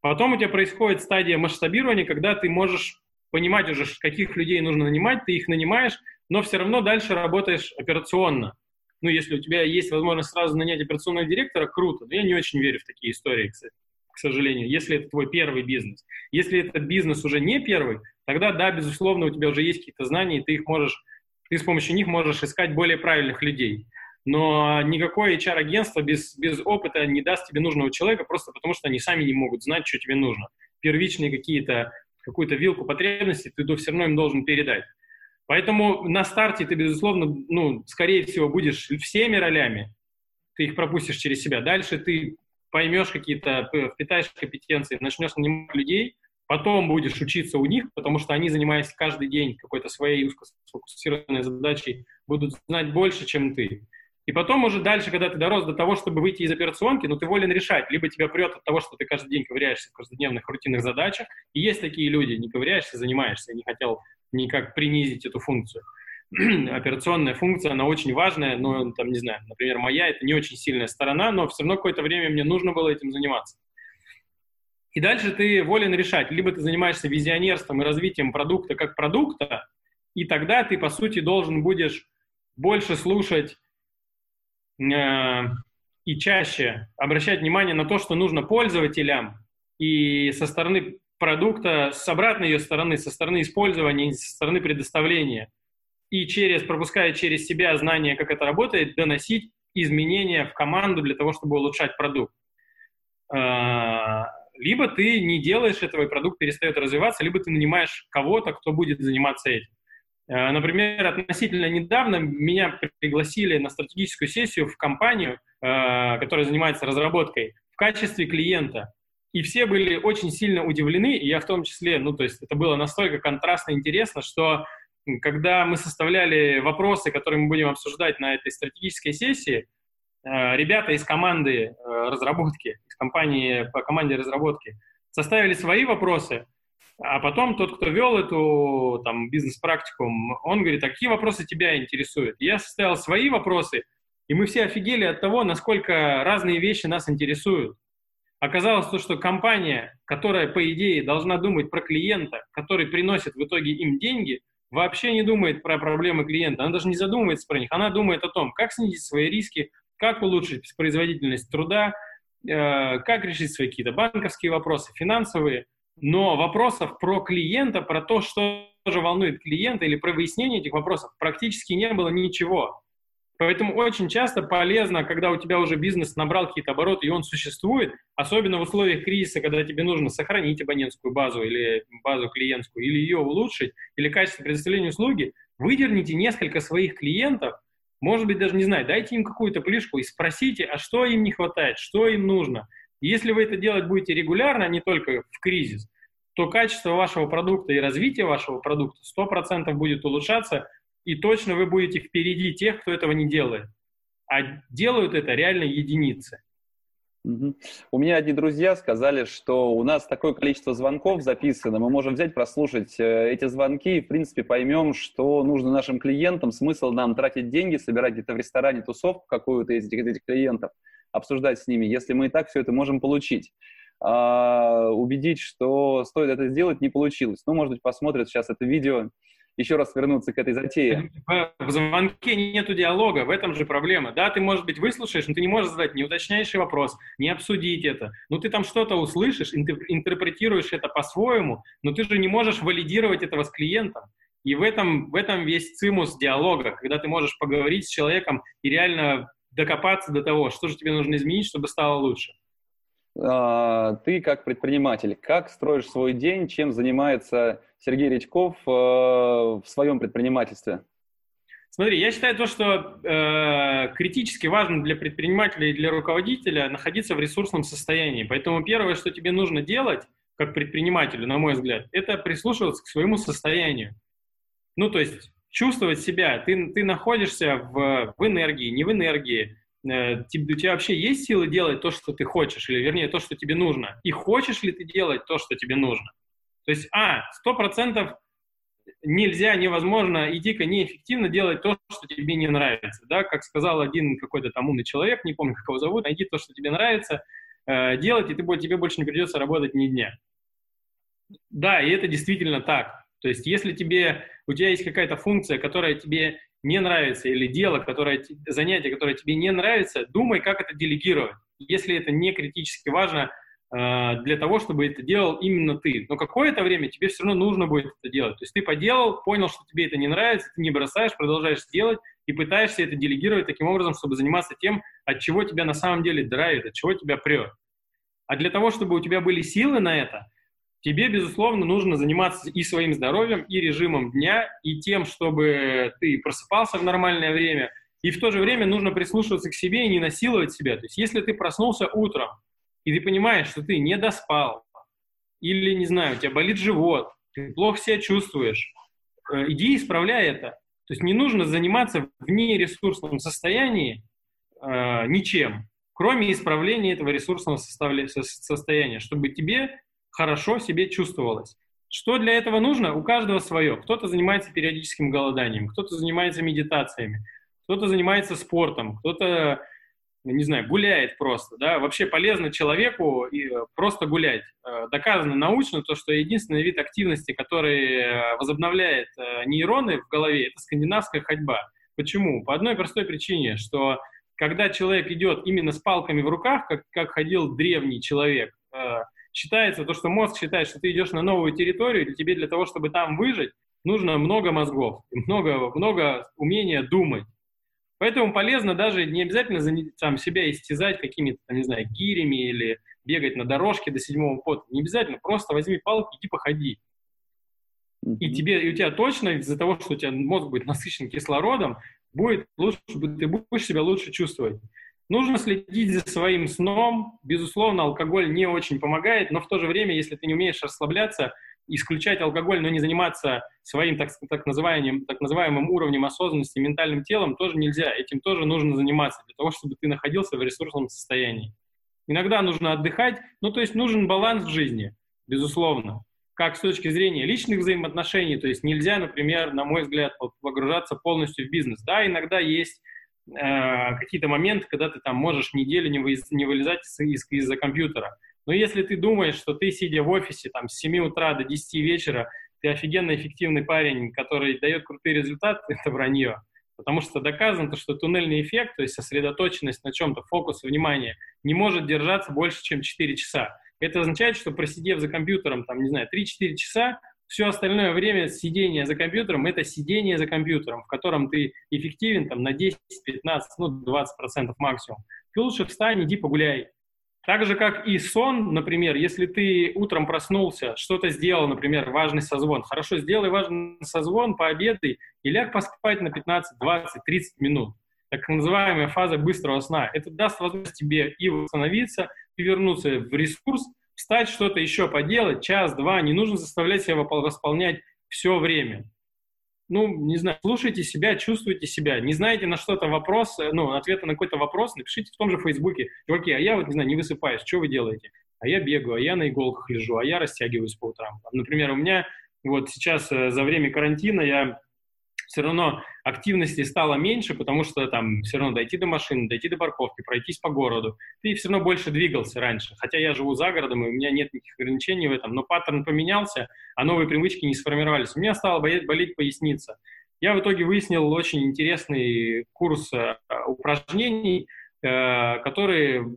Потом у тебя происходит стадия масштабирования, когда ты можешь понимать уже, каких людей нужно нанимать, ты их нанимаешь, но все равно дальше работаешь операционно ну, если у тебя есть возможность сразу нанять операционного директора, круто. Но я не очень верю в такие истории, кстати, к сожалению, если это твой первый бизнес. Если этот бизнес уже не первый, тогда, да, безусловно, у тебя уже есть какие-то знания, и ты их можешь, ты с помощью них можешь искать более правильных людей. Но никакое HR-агентство без, без опыта не даст тебе нужного человека, просто потому что они сами не могут знать, что тебе нужно. Первичные какие-то, какую-то вилку потребностей ты все равно им должен передать. Поэтому на старте ты, безусловно, ну, скорее всего, будешь всеми ролями, ты их пропустишь через себя. Дальше ты поймешь какие-то, впитаешь компетенции, начнешь нанимать людей, потом будешь учиться у них, потому что они, занимаясь каждый день какой-то своей узко сфокусированной задачей, будут знать больше, чем ты. И потом уже дальше, когда ты дорос до того, чтобы выйти из операционки, ну, ты волен решать. Либо тебя прет от того, что ты каждый день ковыряешься в каждодневных рутинных задачах, и есть такие люди, не ковыряешься, занимаешься. Я не хотел никак принизить эту функцию. Операционная функция, она очень важная, но, там, не знаю, например, моя — это не очень сильная сторона, но все равно какое-то время мне нужно было этим заниматься. И дальше ты волен решать, либо ты занимаешься визионерством и развитием продукта как продукта, и тогда ты, по сути, должен будешь больше слушать и чаще обращать внимание на то, что нужно пользователям, и со стороны продукта с обратной ее стороны, со стороны использования, со стороны предоставления. И через, пропуская через себя знание, как это работает, доносить изменения в команду для того, чтобы улучшать продукт. А, либо ты не делаешь этого, и продукт перестает развиваться, либо ты нанимаешь кого-то, кто будет заниматься этим. А, например, относительно недавно меня пригласили на стратегическую сессию в компанию, а, которая занимается разработкой, в качестве клиента. И все были очень сильно удивлены, и я в том числе, ну, то есть это было настолько контрастно интересно, что когда мы составляли вопросы, которые мы будем обсуждать на этой стратегической сессии, э, ребята из команды э, разработки, из компании по команде разработки, составили свои вопросы, а потом тот, кто вел эту там, бизнес-практику, он говорит, а какие вопросы тебя интересуют? Я составил свои вопросы, и мы все офигели от того, насколько разные вещи нас интересуют. Оказалось то, что компания, которая, по идее, должна думать про клиента, который приносит в итоге им деньги, вообще не думает про проблемы клиента, она даже не задумывается про них, она думает о том, как снизить свои риски, как улучшить производительность труда, э, как решить свои какие-то банковские вопросы, финансовые, но вопросов про клиента, про то, что же волнует клиента или про выяснение этих вопросов практически не было ничего. Поэтому очень часто полезно, когда у тебя уже бизнес набрал какие-то обороты, и он существует, особенно в условиях кризиса, когда тебе нужно сохранить абонентскую базу или базу клиентскую, или ее улучшить, или качество предоставления услуги, выдерните несколько своих клиентов, может быть, даже не знаю, дайте им какую-то плишку и спросите, а что им не хватает, что им нужно. Если вы это делать будете регулярно, а не только в кризис, то качество вашего продукта и развитие вашего продукта 100% будет улучшаться, и точно вы будете впереди тех, кто этого не делает. А делают это реально единицы. У меня одни друзья сказали, что у нас такое количество звонков записано, мы можем взять, прослушать э, эти звонки и, в принципе, поймем, что нужно нашим клиентам, смысл нам тратить деньги, собирать где-то в ресторане тусовку какую-то из этих клиентов, обсуждать с ними, если мы и так все это можем получить. А убедить, что стоит это сделать, не получилось. Ну, может быть, посмотрят сейчас это видео, еще раз вернуться к этой затее. В звонке нету диалога, в этом же проблема. Да, ты, может быть, выслушаешь, но ты не можешь задать неуточняющий вопрос, не обсудить это. Ну, ты там что-то услышишь, интерпретируешь это по-своему, но ты же не можешь валидировать этого с клиентом. И в этом, в этом весь цимус диалога, когда ты можешь поговорить с человеком и реально докопаться до того, что же тебе нужно изменить, чтобы стало лучше. А, ты как предприниматель, как строишь свой день, чем занимается Сергей Редьков э, в своем предпринимательстве? Смотри, я считаю то, что э, критически важно для предпринимателя и для руководителя находиться в ресурсном состоянии. Поэтому первое, что тебе нужно делать, как предпринимателю, на мой взгляд, это прислушиваться к своему состоянию. Ну, то есть чувствовать себя. Ты, ты находишься в, в энергии, не в энергии. Э, у тебя вообще есть силы делать то, что ты хочешь, или вернее то, что тебе нужно? И хочешь ли ты делать то, что тебе нужно? То есть, а, сто процентов нельзя, невозможно и дико неэффективно делать то, что тебе не нравится. Да? Как сказал один какой-то там умный человек, не помню, как его зовут, найди то, что тебе нравится, э, делать, и ты, тебе больше не придется работать ни дня. Да, и это действительно так. То есть, если тебе, у тебя есть какая-то функция, которая тебе не нравится, или дело, которое, занятие, которое тебе не нравится, думай, как это делегировать. Если это не критически важно э, для того, чтобы это делал именно ты. Но какое-то время тебе все равно нужно будет это делать. То есть ты поделал, понял, что тебе это не нравится, ты не бросаешь, продолжаешь делать и пытаешься это делегировать таким образом, чтобы заниматься тем, от чего тебя на самом деле драйвит, от чего тебя прет. А для того, чтобы у тебя были силы на это – тебе, безусловно, нужно заниматься и своим здоровьем, и режимом дня, и тем, чтобы ты просыпался в нормальное время, и в то же время нужно прислушиваться к себе и не насиловать себя. То есть если ты проснулся утром, и ты понимаешь, что ты не доспал, или, не знаю, у тебя болит живот, ты плохо себя чувствуешь, э, иди исправляй это. То есть не нужно заниматься в нересурсном состоянии э, ничем, кроме исправления этого ресурсного состояния, чтобы тебе хорошо себе чувствовалось. Что для этого нужно? У каждого свое. Кто-то занимается периодическим голоданием, кто-то занимается медитациями, кто-то занимается спортом, кто-то, не знаю, гуляет просто. Да? Вообще полезно человеку э, просто гулять. Э, доказано научно то, что единственный вид активности, который э, возобновляет нейроны в голове, это скандинавская ходьба. Почему? По одной простой причине, что когда человек идет именно с палками в руках, как, как ходил древний человек, считается то, что мозг считает, что ты идешь на новую территорию, и тебе для того, чтобы там выжить, нужно много мозгов, много, много умения думать. Поэтому полезно даже не обязательно там, себя истязать какими-то, не знаю, гирями или бегать на дорожке до седьмого пота. Не обязательно, просто возьми палку, иди походи. И тебе, и у тебя точно из-за того, что у тебя мозг будет насыщен кислородом, будет лучше, ты будешь себя лучше чувствовать. Нужно следить за своим сном. Безусловно, алкоголь не очень помогает, но в то же время, если ты не умеешь расслабляться, исключать алкоголь, но не заниматься своим так, так, называемым, так называемым уровнем осознанности, ментальным телом, тоже нельзя. Этим тоже нужно заниматься для того, чтобы ты находился в ресурсном состоянии. Иногда нужно отдыхать, ну то есть нужен баланс в жизни, безусловно. Как с точки зрения личных взаимоотношений, то есть нельзя, например, на мой взгляд, погружаться полностью в бизнес. Да, иногда есть какие-то моменты, когда ты там можешь неделю не, вы, не вылезать из, из-за компьютера. Но если ты думаешь, что ты, сидя в офисе там, с 7 утра до 10 вечера, ты офигенно эффективный парень, который дает крутые результаты, это вранье. Потому что доказано, что туннельный эффект, то есть сосредоточенность на чем-то, фокус внимания, не может держаться больше, чем 4 часа. Это означает, что просидев за компьютером, там, не знаю, 3-4 часа, все остальное время сидения за компьютером – это сидение за компьютером, в котором ты эффективен там, на 10, 15, ну, 20 процентов максимум. Ты лучше встань, иди погуляй. Так же, как и сон, например, если ты утром проснулся, что-то сделал, например, важный созвон, хорошо, сделай важный созвон, пообедай и ляг поспать на 15, 20, 30 минут. Так называемая фаза быстрого сна. Это даст возможность тебе и восстановиться, и вернуться в ресурс, встать, что-то еще поделать, час-два, не нужно заставлять себя восполнять все время. Ну, не знаю, слушайте себя, чувствуйте себя. Не знаете на что-то вопрос, э, ну, ответа на какой-то вопрос, напишите в том же Фейсбуке. Чуваки, а я вот, не знаю, не высыпаюсь, что вы делаете? А я бегаю, а я на иголках лежу, а я растягиваюсь по утрам. Например, у меня вот сейчас э, за время карантина я все равно активности стало меньше, потому что там все равно дойти до машины, дойти до парковки, пройтись по городу. Ты все равно больше двигался раньше. Хотя я живу за городом, и у меня нет никаких ограничений в этом, но паттерн поменялся, а новые привычки не сформировались. У меня стала болеть, поясница. Я в итоге выяснил очень интересный курс э, упражнений, э, которые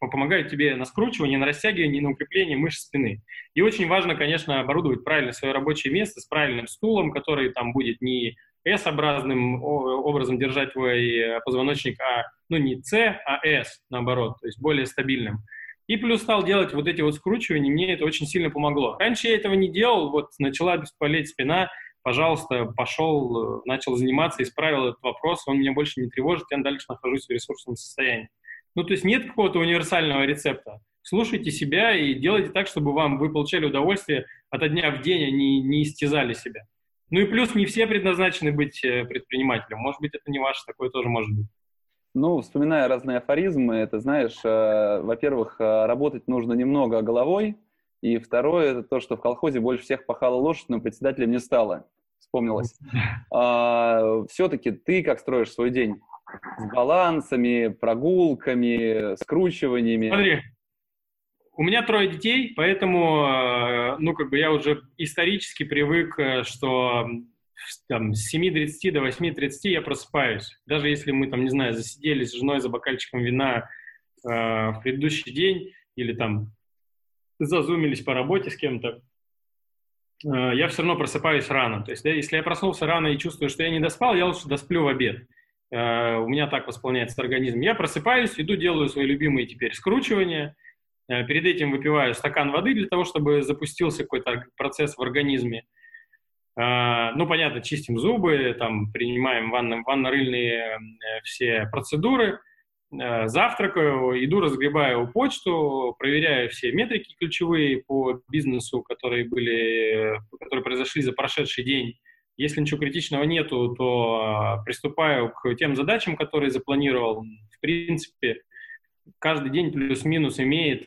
помогают тебе на скручивание, на растягивание, на укрепление мышц спины. И очень важно, конечно, оборудовать правильно свое рабочее место с правильным стулом, который там будет не S-образным образом держать твой э, позвоночник, а ну не C, а S, наоборот, то есть более стабильным. И плюс стал делать вот эти вот скручивания, мне это очень сильно помогло. Раньше я этого не делал, вот начала болеть спина, пожалуйста, пошел, э, начал заниматься, исправил этот вопрос, он меня больше не тревожит, я дальше нахожусь в ресурсном состоянии. Ну, то есть нет какого-то универсального рецепта. Слушайте себя и делайте так, чтобы вам вы получали удовольствие от дня в день, а не, не истязали себя. Ну и плюс не все предназначены быть э, предпринимателем. Может быть, это не ваше, такое тоже может быть. Ну, вспоминая разные афоризмы, это, знаешь, э, во-первых, э, работать нужно немного головой, и второе, это то, что в колхозе больше всех пахала лошадь, но председателем не стало. Вспомнилось. А, все-таки ты как строишь свой день? С балансами, прогулками, скручиваниями. Смотри, у меня трое детей, поэтому, э, ну, как бы я уже исторически привык, э, что там, с 7.30 до 8.30 я просыпаюсь. Даже если мы, там, не знаю, засиделись с женой за бокальчиком вина э, в предыдущий день или там зазумились по работе с кем-то, э, я все равно просыпаюсь рано. То есть, да, если я проснулся рано и чувствую, что я не доспал, я лучше досплю в обед. Э, у меня так восполняется организм. Я просыпаюсь, иду, делаю свои любимые теперь скручивания. Э, перед этим выпиваю стакан воды для того, чтобы запустился какой-то процесс в организме. Э, ну, понятно, чистим зубы, там, принимаем ванно- ванно-рыльные все процедуры. Завтракаю, иду, разгребаю почту, проверяю все метрики ключевые по бизнесу, которые были, которые произошли за прошедший день если ничего критичного нету, то а, приступаю к тем задачам, которые запланировал. В принципе, каждый день плюс-минус имеет, э,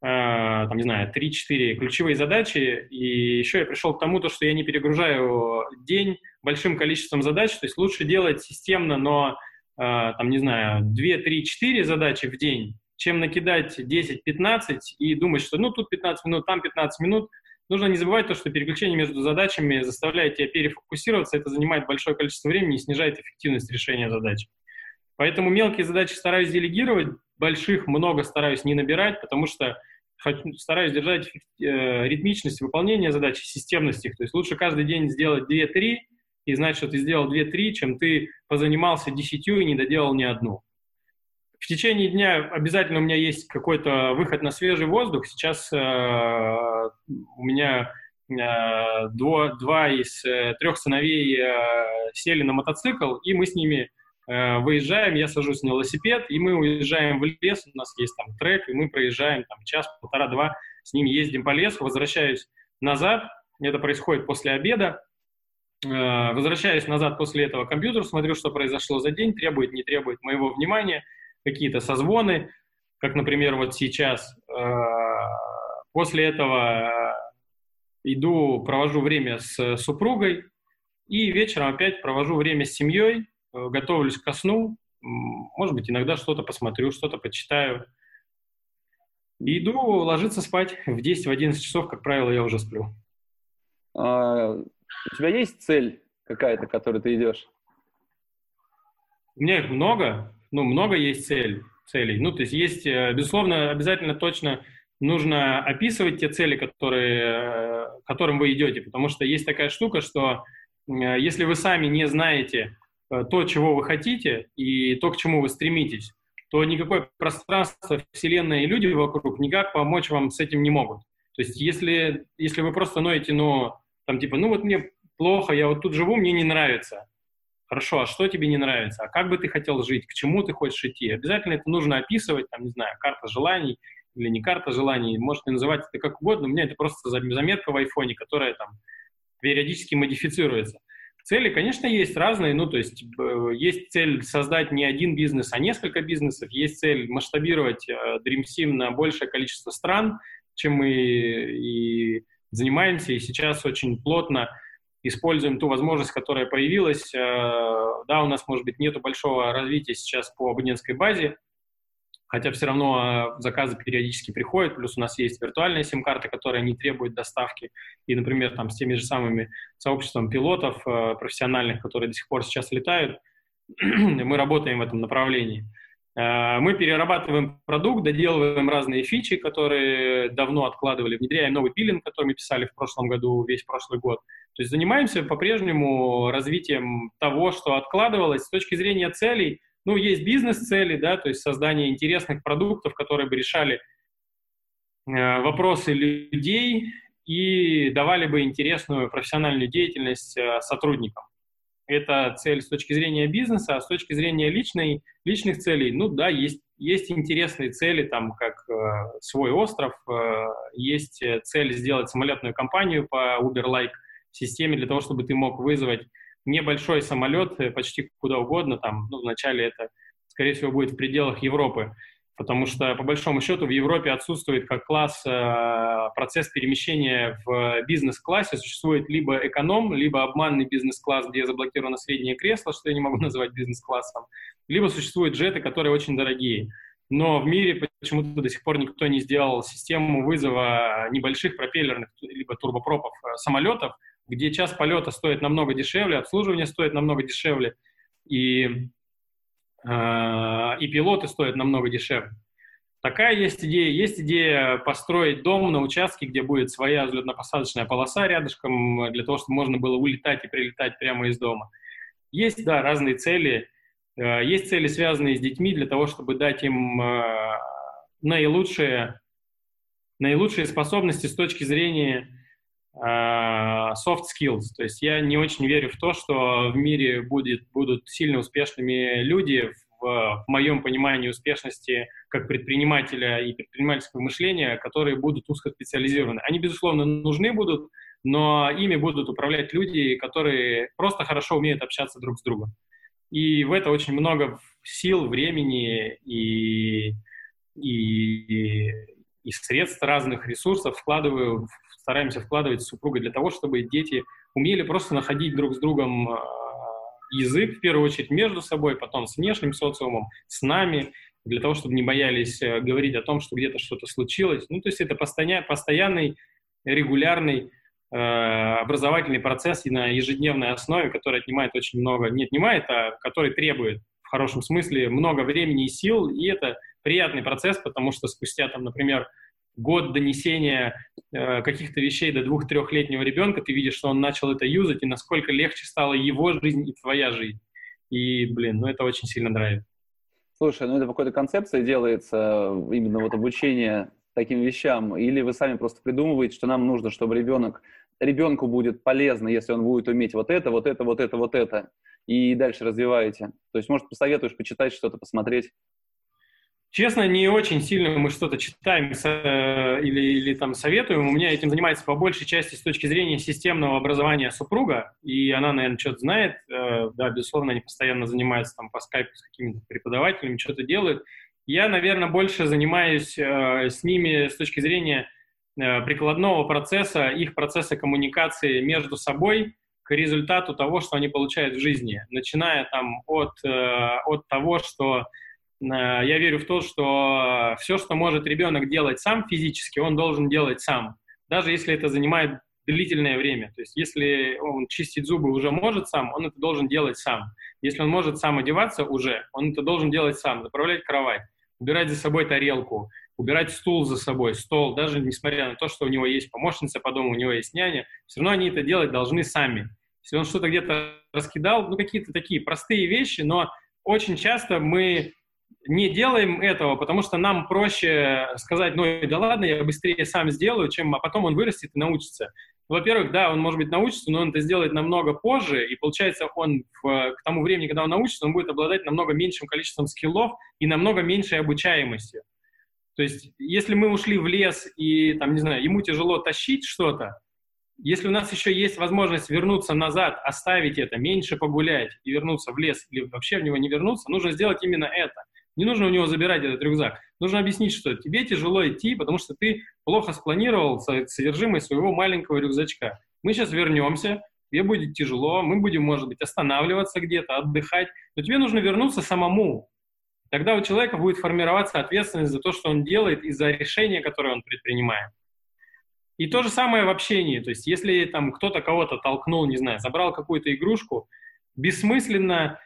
там, не знаю, 3-4 ключевые задачи. И еще я пришел к тому, то, что я не перегружаю день большим количеством задач. То есть лучше делать системно, но, э, там, не знаю, 2, 3, 4 задачи в день, чем накидать 10-15 и думать, что ну тут 15 минут, там 15 минут – Нужно не забывать то, что переключение между задачами заставляет тебя перефокусироваться, это занимает большое количество времени и снижает эффективность решения задач. Поэтому мелкие задачи стараюсь делегировать, больших много стараюсь не набирать, потому что стараюсь держать э, ритмичность выполнения задач, системность их. То есть лучше каждый день сделать 2-3 и знать, что ты сделал 2-3, чем ты позанимался 10 и не доделал ни одну. В течение дня обязательно у меня есть какой-то выход на свежий воздух. Сейчас э, у меня э, два, два из э, трех сыновей сели на мотоцикл, и мы с ними выезжаем, я сажусь на велосипед, и мы уезжаем в лес, у нас есть там трек, и мы проезжаем там час, полтора-два, с ними ездим по лесу, возвращаюсь назад, это происходит после обеда, возвращаюсь назад после этого компьютер, смотрю, что произошло за день, требует, не требует моего внимания – какие-то созвоны, как, например, вот сейчас. Э, после этого э, иду, провожу время с супругой, и вечером опять провожу время с семьей, э, готовлюсь ко сну, может быть, иногда что-то посмотрю, что-то почитаю. И иду ложиться спать в 10-11 часов, как правило, я уже сплю. А, у тебя есть цель какая-то, к которой ты идешь? У меня их много ну, много есть цель, целей. Ну, то есть есть, э, безусловно, обязательно точно нужно описывать те цели, которые, э, к которым вы идете, потому что есть такая штука, что э, если вы сами не знаете то, чего вы хотите, и то, к чему вы стремитесь, то никакое пространство, вселенная и люди вокруг никак помочь вам с этим не могут. То есть если, если вы просто ноете, ну, там типа, ну вот мне плохо, я вот тут живу, мне не нравится, Хорошо, а что тебе не нравится? А как бы ты хотел жить? К чему ты хочешь идти? Обязательно это нужно описывать, там, не знаю, карта желаний или не карта желаний, можете называть это как угодно, у меня это просто заметка в айфоне, которая там периодически модифицируется. Цели, конечно, есть разные, ну, то есть есть цель создать не один бизнес, а несколько бизнесов, есть цель масштабировать э, Dream Sim на большее количество стран, чем мы и занимаемся, и сейчас очень плотно используем ту возможность, которая появилась. Да, у нас, может быть, нету большого развития сейчас по абонентской базе, хотя все равно заказы периодически приходят, плюс у нас есть виртуальные сим-карты, которые не требуют доставки, и, например, там с теми же самыми сообществом пилотов профессиональных, которые до сих пор сейчас летают, мы работаем в этом направлении. Э, мы перерабатываем продукт, доделываем разные фичи, которые давно откладывали, внедряем новый пилинг, который мы писали в прошлом году, весь прошлый год. То есть занимаемся по-прежнему развитием того, что откладывалось с точки зрения целей. Ну, есть бизнес-цели, да, то есть создание интересных продуктов, которые бы решали э, вопросы людей и давали бы интересную профессиональную деятельность э, сотрудникам. Это цель с точки зрения бизнеса, а с точки зрения личной, личных целей, ну да, есть, есть интересные цели, там, как э, свой остров, э, есть цель сделать самолетную компанию по Uber-like системе для того, чтобы ты мог вызвать небольшой самолет э, почти куда угодно, там, ну, вначале это, скорее всего, будет в пределах Европы, потому что, по большому счету, в Европе отсутствует как класс э, процесс перемещения в бизнес-классе. Существует либо эконом, либо обманный бизнес-класс, где заблокировано среднее кресло, что я не могу назвать бизнес-классом, либо существуют джеты, которые очень дорогие. Но в мире почему-то до сих пор никто не сделал систему вызова небольших пропеллерных либо турбопропов э, самолетов, где час полета стоит намного дешевле, обслуживание стоит намного дешевле, и и пилоты стоят намного дешевле. Такая есть идея. Есть идея построить дом на участке, где будет своя взлетно-посадочная полоса рядышком, для того, чтобы можно было улетать и прилетать прямо из дома. Есть, да, разные цели. Э, есть цели, связанные с детьми, для того, чтобы дать им э, наилучшие, наилучшие способности с точки зрения soft skills. То есть я не очень верю в то, что в мире будет, будут сильно успешными люди в, в моем понимании успешности как предпринимателя и предпринимательского мышления, которые будут узкоспециализированы. Они, безусловно, нужны будут, но ими будут управлять люди, которые просто хорошо умеют общаться друг с другом. И в это очень много сил, времени и, и, и средств разных ресурсов вкладываю стараемся вкладывать с супругой для того, чтобы дети умели просто находить друг с другом а, язык, в первую очередь, между собой, потом с внешним социумом, с нами, для того, чтобы не боялись э, говорить о том, что где-то что-то случилось. Ну, то есть это постоянный, регулярный э, образовательный процесс на ежедневной основе, который отнимает очень много, не отнимает, а который требует в хорошем смысле много времени и сил, и это приятный процесс, потому что спустя, там, например, год донесения э, каких-то вещей до двух-трехлетнего ребенка, ты видишь, что он начал это юзать, и насколько легче стала его жизнь и твоя жизнь. И, блин, ну это очень сильно нравится. Слушай, ну это по какой-то концепции делается именно вот обучение таким вещам, или вы сами просто придумываете, что нам нужно, чтобы ребенок, ребенку будет полезно, если он будет уметь вот это, вот это, вот это, вот это, и дальше развиваете. То есть, может, посоветуешь почитать что-то, посмотреть? Честно, не очень сильно мы что-то читаем или, или там советуем. У меня этим занимается по большей части с точки зрения системного образования супруга, и она, наверное, что-то знает. Э, да, безусловно, они постоянно занимаются там по скайпу с какими-то преподавателями, что-то делают. Я, наверное, больше занимаюсь э, с ними с точки зрения э, прикладного процесса, их процесса коммуникации между собой к результату того, что они получают в жизни, начиная там от, от того, что Э, я верю в то, что все, что может ребенок делать сам физически, он должен делать сам, даже если это занимает длительное время. То есть если он чистить зубы уже может сам, он это должен делать сам. Если он может сам одеваться уже, он это должен делать сам, заправлять кровать, убирать за собой тарелку, убирать стул за собой, стол, даже несмотря на то, что у него есть помощница по дому, у него есть няня, все равно они это делать должны сами. Если он что-то где-то раскидал, ну какие-то такие простые вещи, но очень часто мы не делаем этого, потому что нам проще сказать, ну да ладно, я быстрее сам сделаю, чем а потом он вырастет и научится. Во-первых, да, он, может быть, научится, но он это сделает намного позже, и получается, он в, к тому времени, когда он научится, он будет обладать намного меньшим количеством скиллов и намного меньшей обучаемостью. То есть, если мы ушли в лес и, там, не знаю, ему тяжело тащить что-то, если у нас еще есть возможность вернуться назад, оставить это, меньше погулять и вернуться в лес или вообще в него не вернуться, нужно сделать именно это. Не нужно у него забирать этот рюкзак. Нужно объяснить, что тебе тяжело идти, потому что ты плохо спланировал содержимое своего маленького рюкзачка. Мы сейчас вернемся, тебе будет тяжело, мы будем, может быть, останавливаться где-то, отдыхать, но тебе нужно вернуться самому. Тогда у человека будет формироваться ответственность за то, что он делает и за решения, которые он предпринимает. И то же самое в общении. То есть если там кто-то кого-то толкнул, не знаю, забрал какую-то игрушку, бессмысленно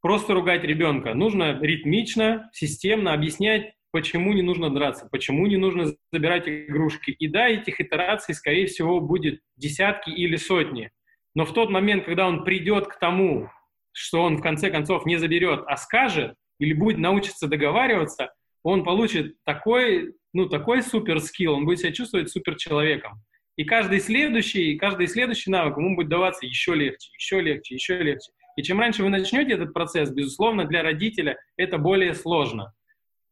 просто ругать ребенка. Нужно ритмично, системно объяснять, почему не нужно драться, почему не нужно забирать игрушки. И да, этих итераций, скорее всего, будет десятки или сотни. Но в тот момент, когда он придет к тому, что он в конце концов не заберет, а скажет, или будет научиться договариваться, он получит такой, ну, такой супер скилл, он будет себя чувствовать супер человеком. И каждый следующий, каждый следующий навык ему будет даваться еще легче, еще легче, еще легче. И чем раньше вы начнете этот процесс, безусловно, для родителя это более сложно.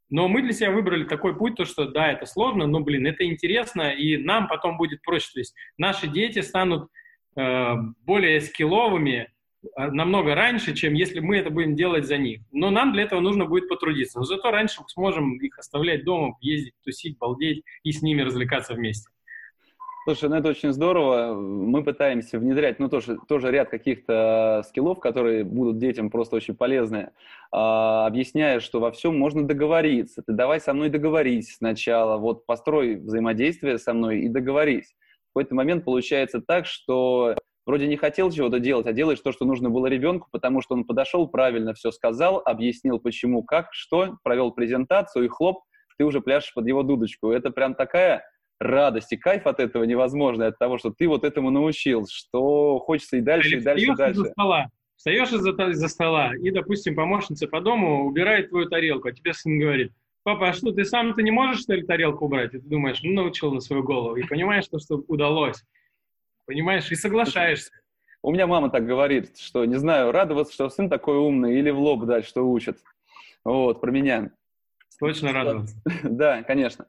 Но мы для себя выбрали такой путь, то что да, это сложно, но, блин, это интересно, и нам потом будет проще. То есть наши дети станут э, более скилловыми э, намного раньше, чем если мы это будем делать за них. Но нам для этого нужно будет потрудиться. Но зато раньше мы сможем их оставлять дома, ездить, тусить, балдеть и с ними развлекаться вместе. Слушай, ну это очень здорово. Мы пытаемся внедрять, ну тоже, тоже ряд каких-то скиллов, которые будут детям просто очень полезны, а, объясняя, что во всем можно договориться. Ты давай со мной договорись сначала, вот построй взаимодействие со мной и договорись. В какой-то момент получается так, что вроде не хотел чего-то делать, а делаешь то, что нужно было ребенку, потому что он подошел, правильно все сказал, объяснил почему, как, что, провел презентацию и хлоп, ты уже пляшешь под его дудочку. Это прям такая радость и кайф от этого невозможный, от того, что ты вот этому научил, что хочется и дальше, Или и дальше, и дальше. За стола. Встаешь из-за, из стола, и, допустим, помощница по дому убирает твою тарелку, а тебе сын говорит, папа, а что, ты сам-то не можешь, что ли, тарелку убрать? И ты думаешь, ну, научил на свою голову, и понимаешь, что, что удалось. Понимаешь, и соглашаешься. У меня мама так говорит, что, не знаю, радоваться, что сын такой умный, или в лоб дать, что учит. Вот, про меня. Точно радоваться. Да, конечно.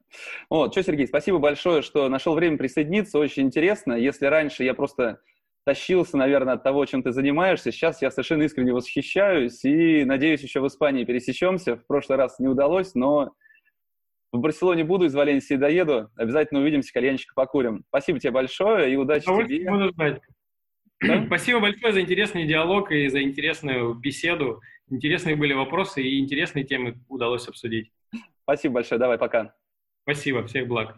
Вот, что, Сергей, спасибо большое, что нашел время присоединиться. Очень интересно. Если раньше я просто тащился, наверное, от того, чем ты занимаешься, сейчас я совершенно искренне восхищаюсь и надеюсь, еще в Испании пересечемся. В прошлый раз не удалось, но в Барселоне буду, из Валенсии доеду. Обязательно увидимся, кальянчика покурим. Спасибо тебе большое и удачи тебе. Буду ждать. Да? Спасибо большое за интересный диалог и за интересную беседу. Интересные были вопросы и интересные темы удалось обсудить. Спасибо большое. Давай, пока. Спасибо. Всех благ.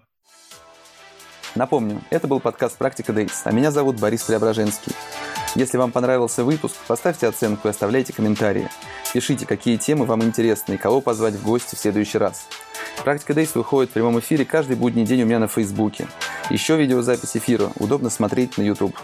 Напомню, это был подкаст «Практика Дейс», а меня зовут Борис Преображенский. Если вам понравился выпуск, поставьте оценку и оставляйте комментарии. Пишите, какие темы вам интересны и кого позвать в гости в следующий раз. «Практика Дейс» выходит в прямом эфире каждый будний день у меня на Фейсбуке. Еще видеозапись эфира удобно смотреть на YouTube.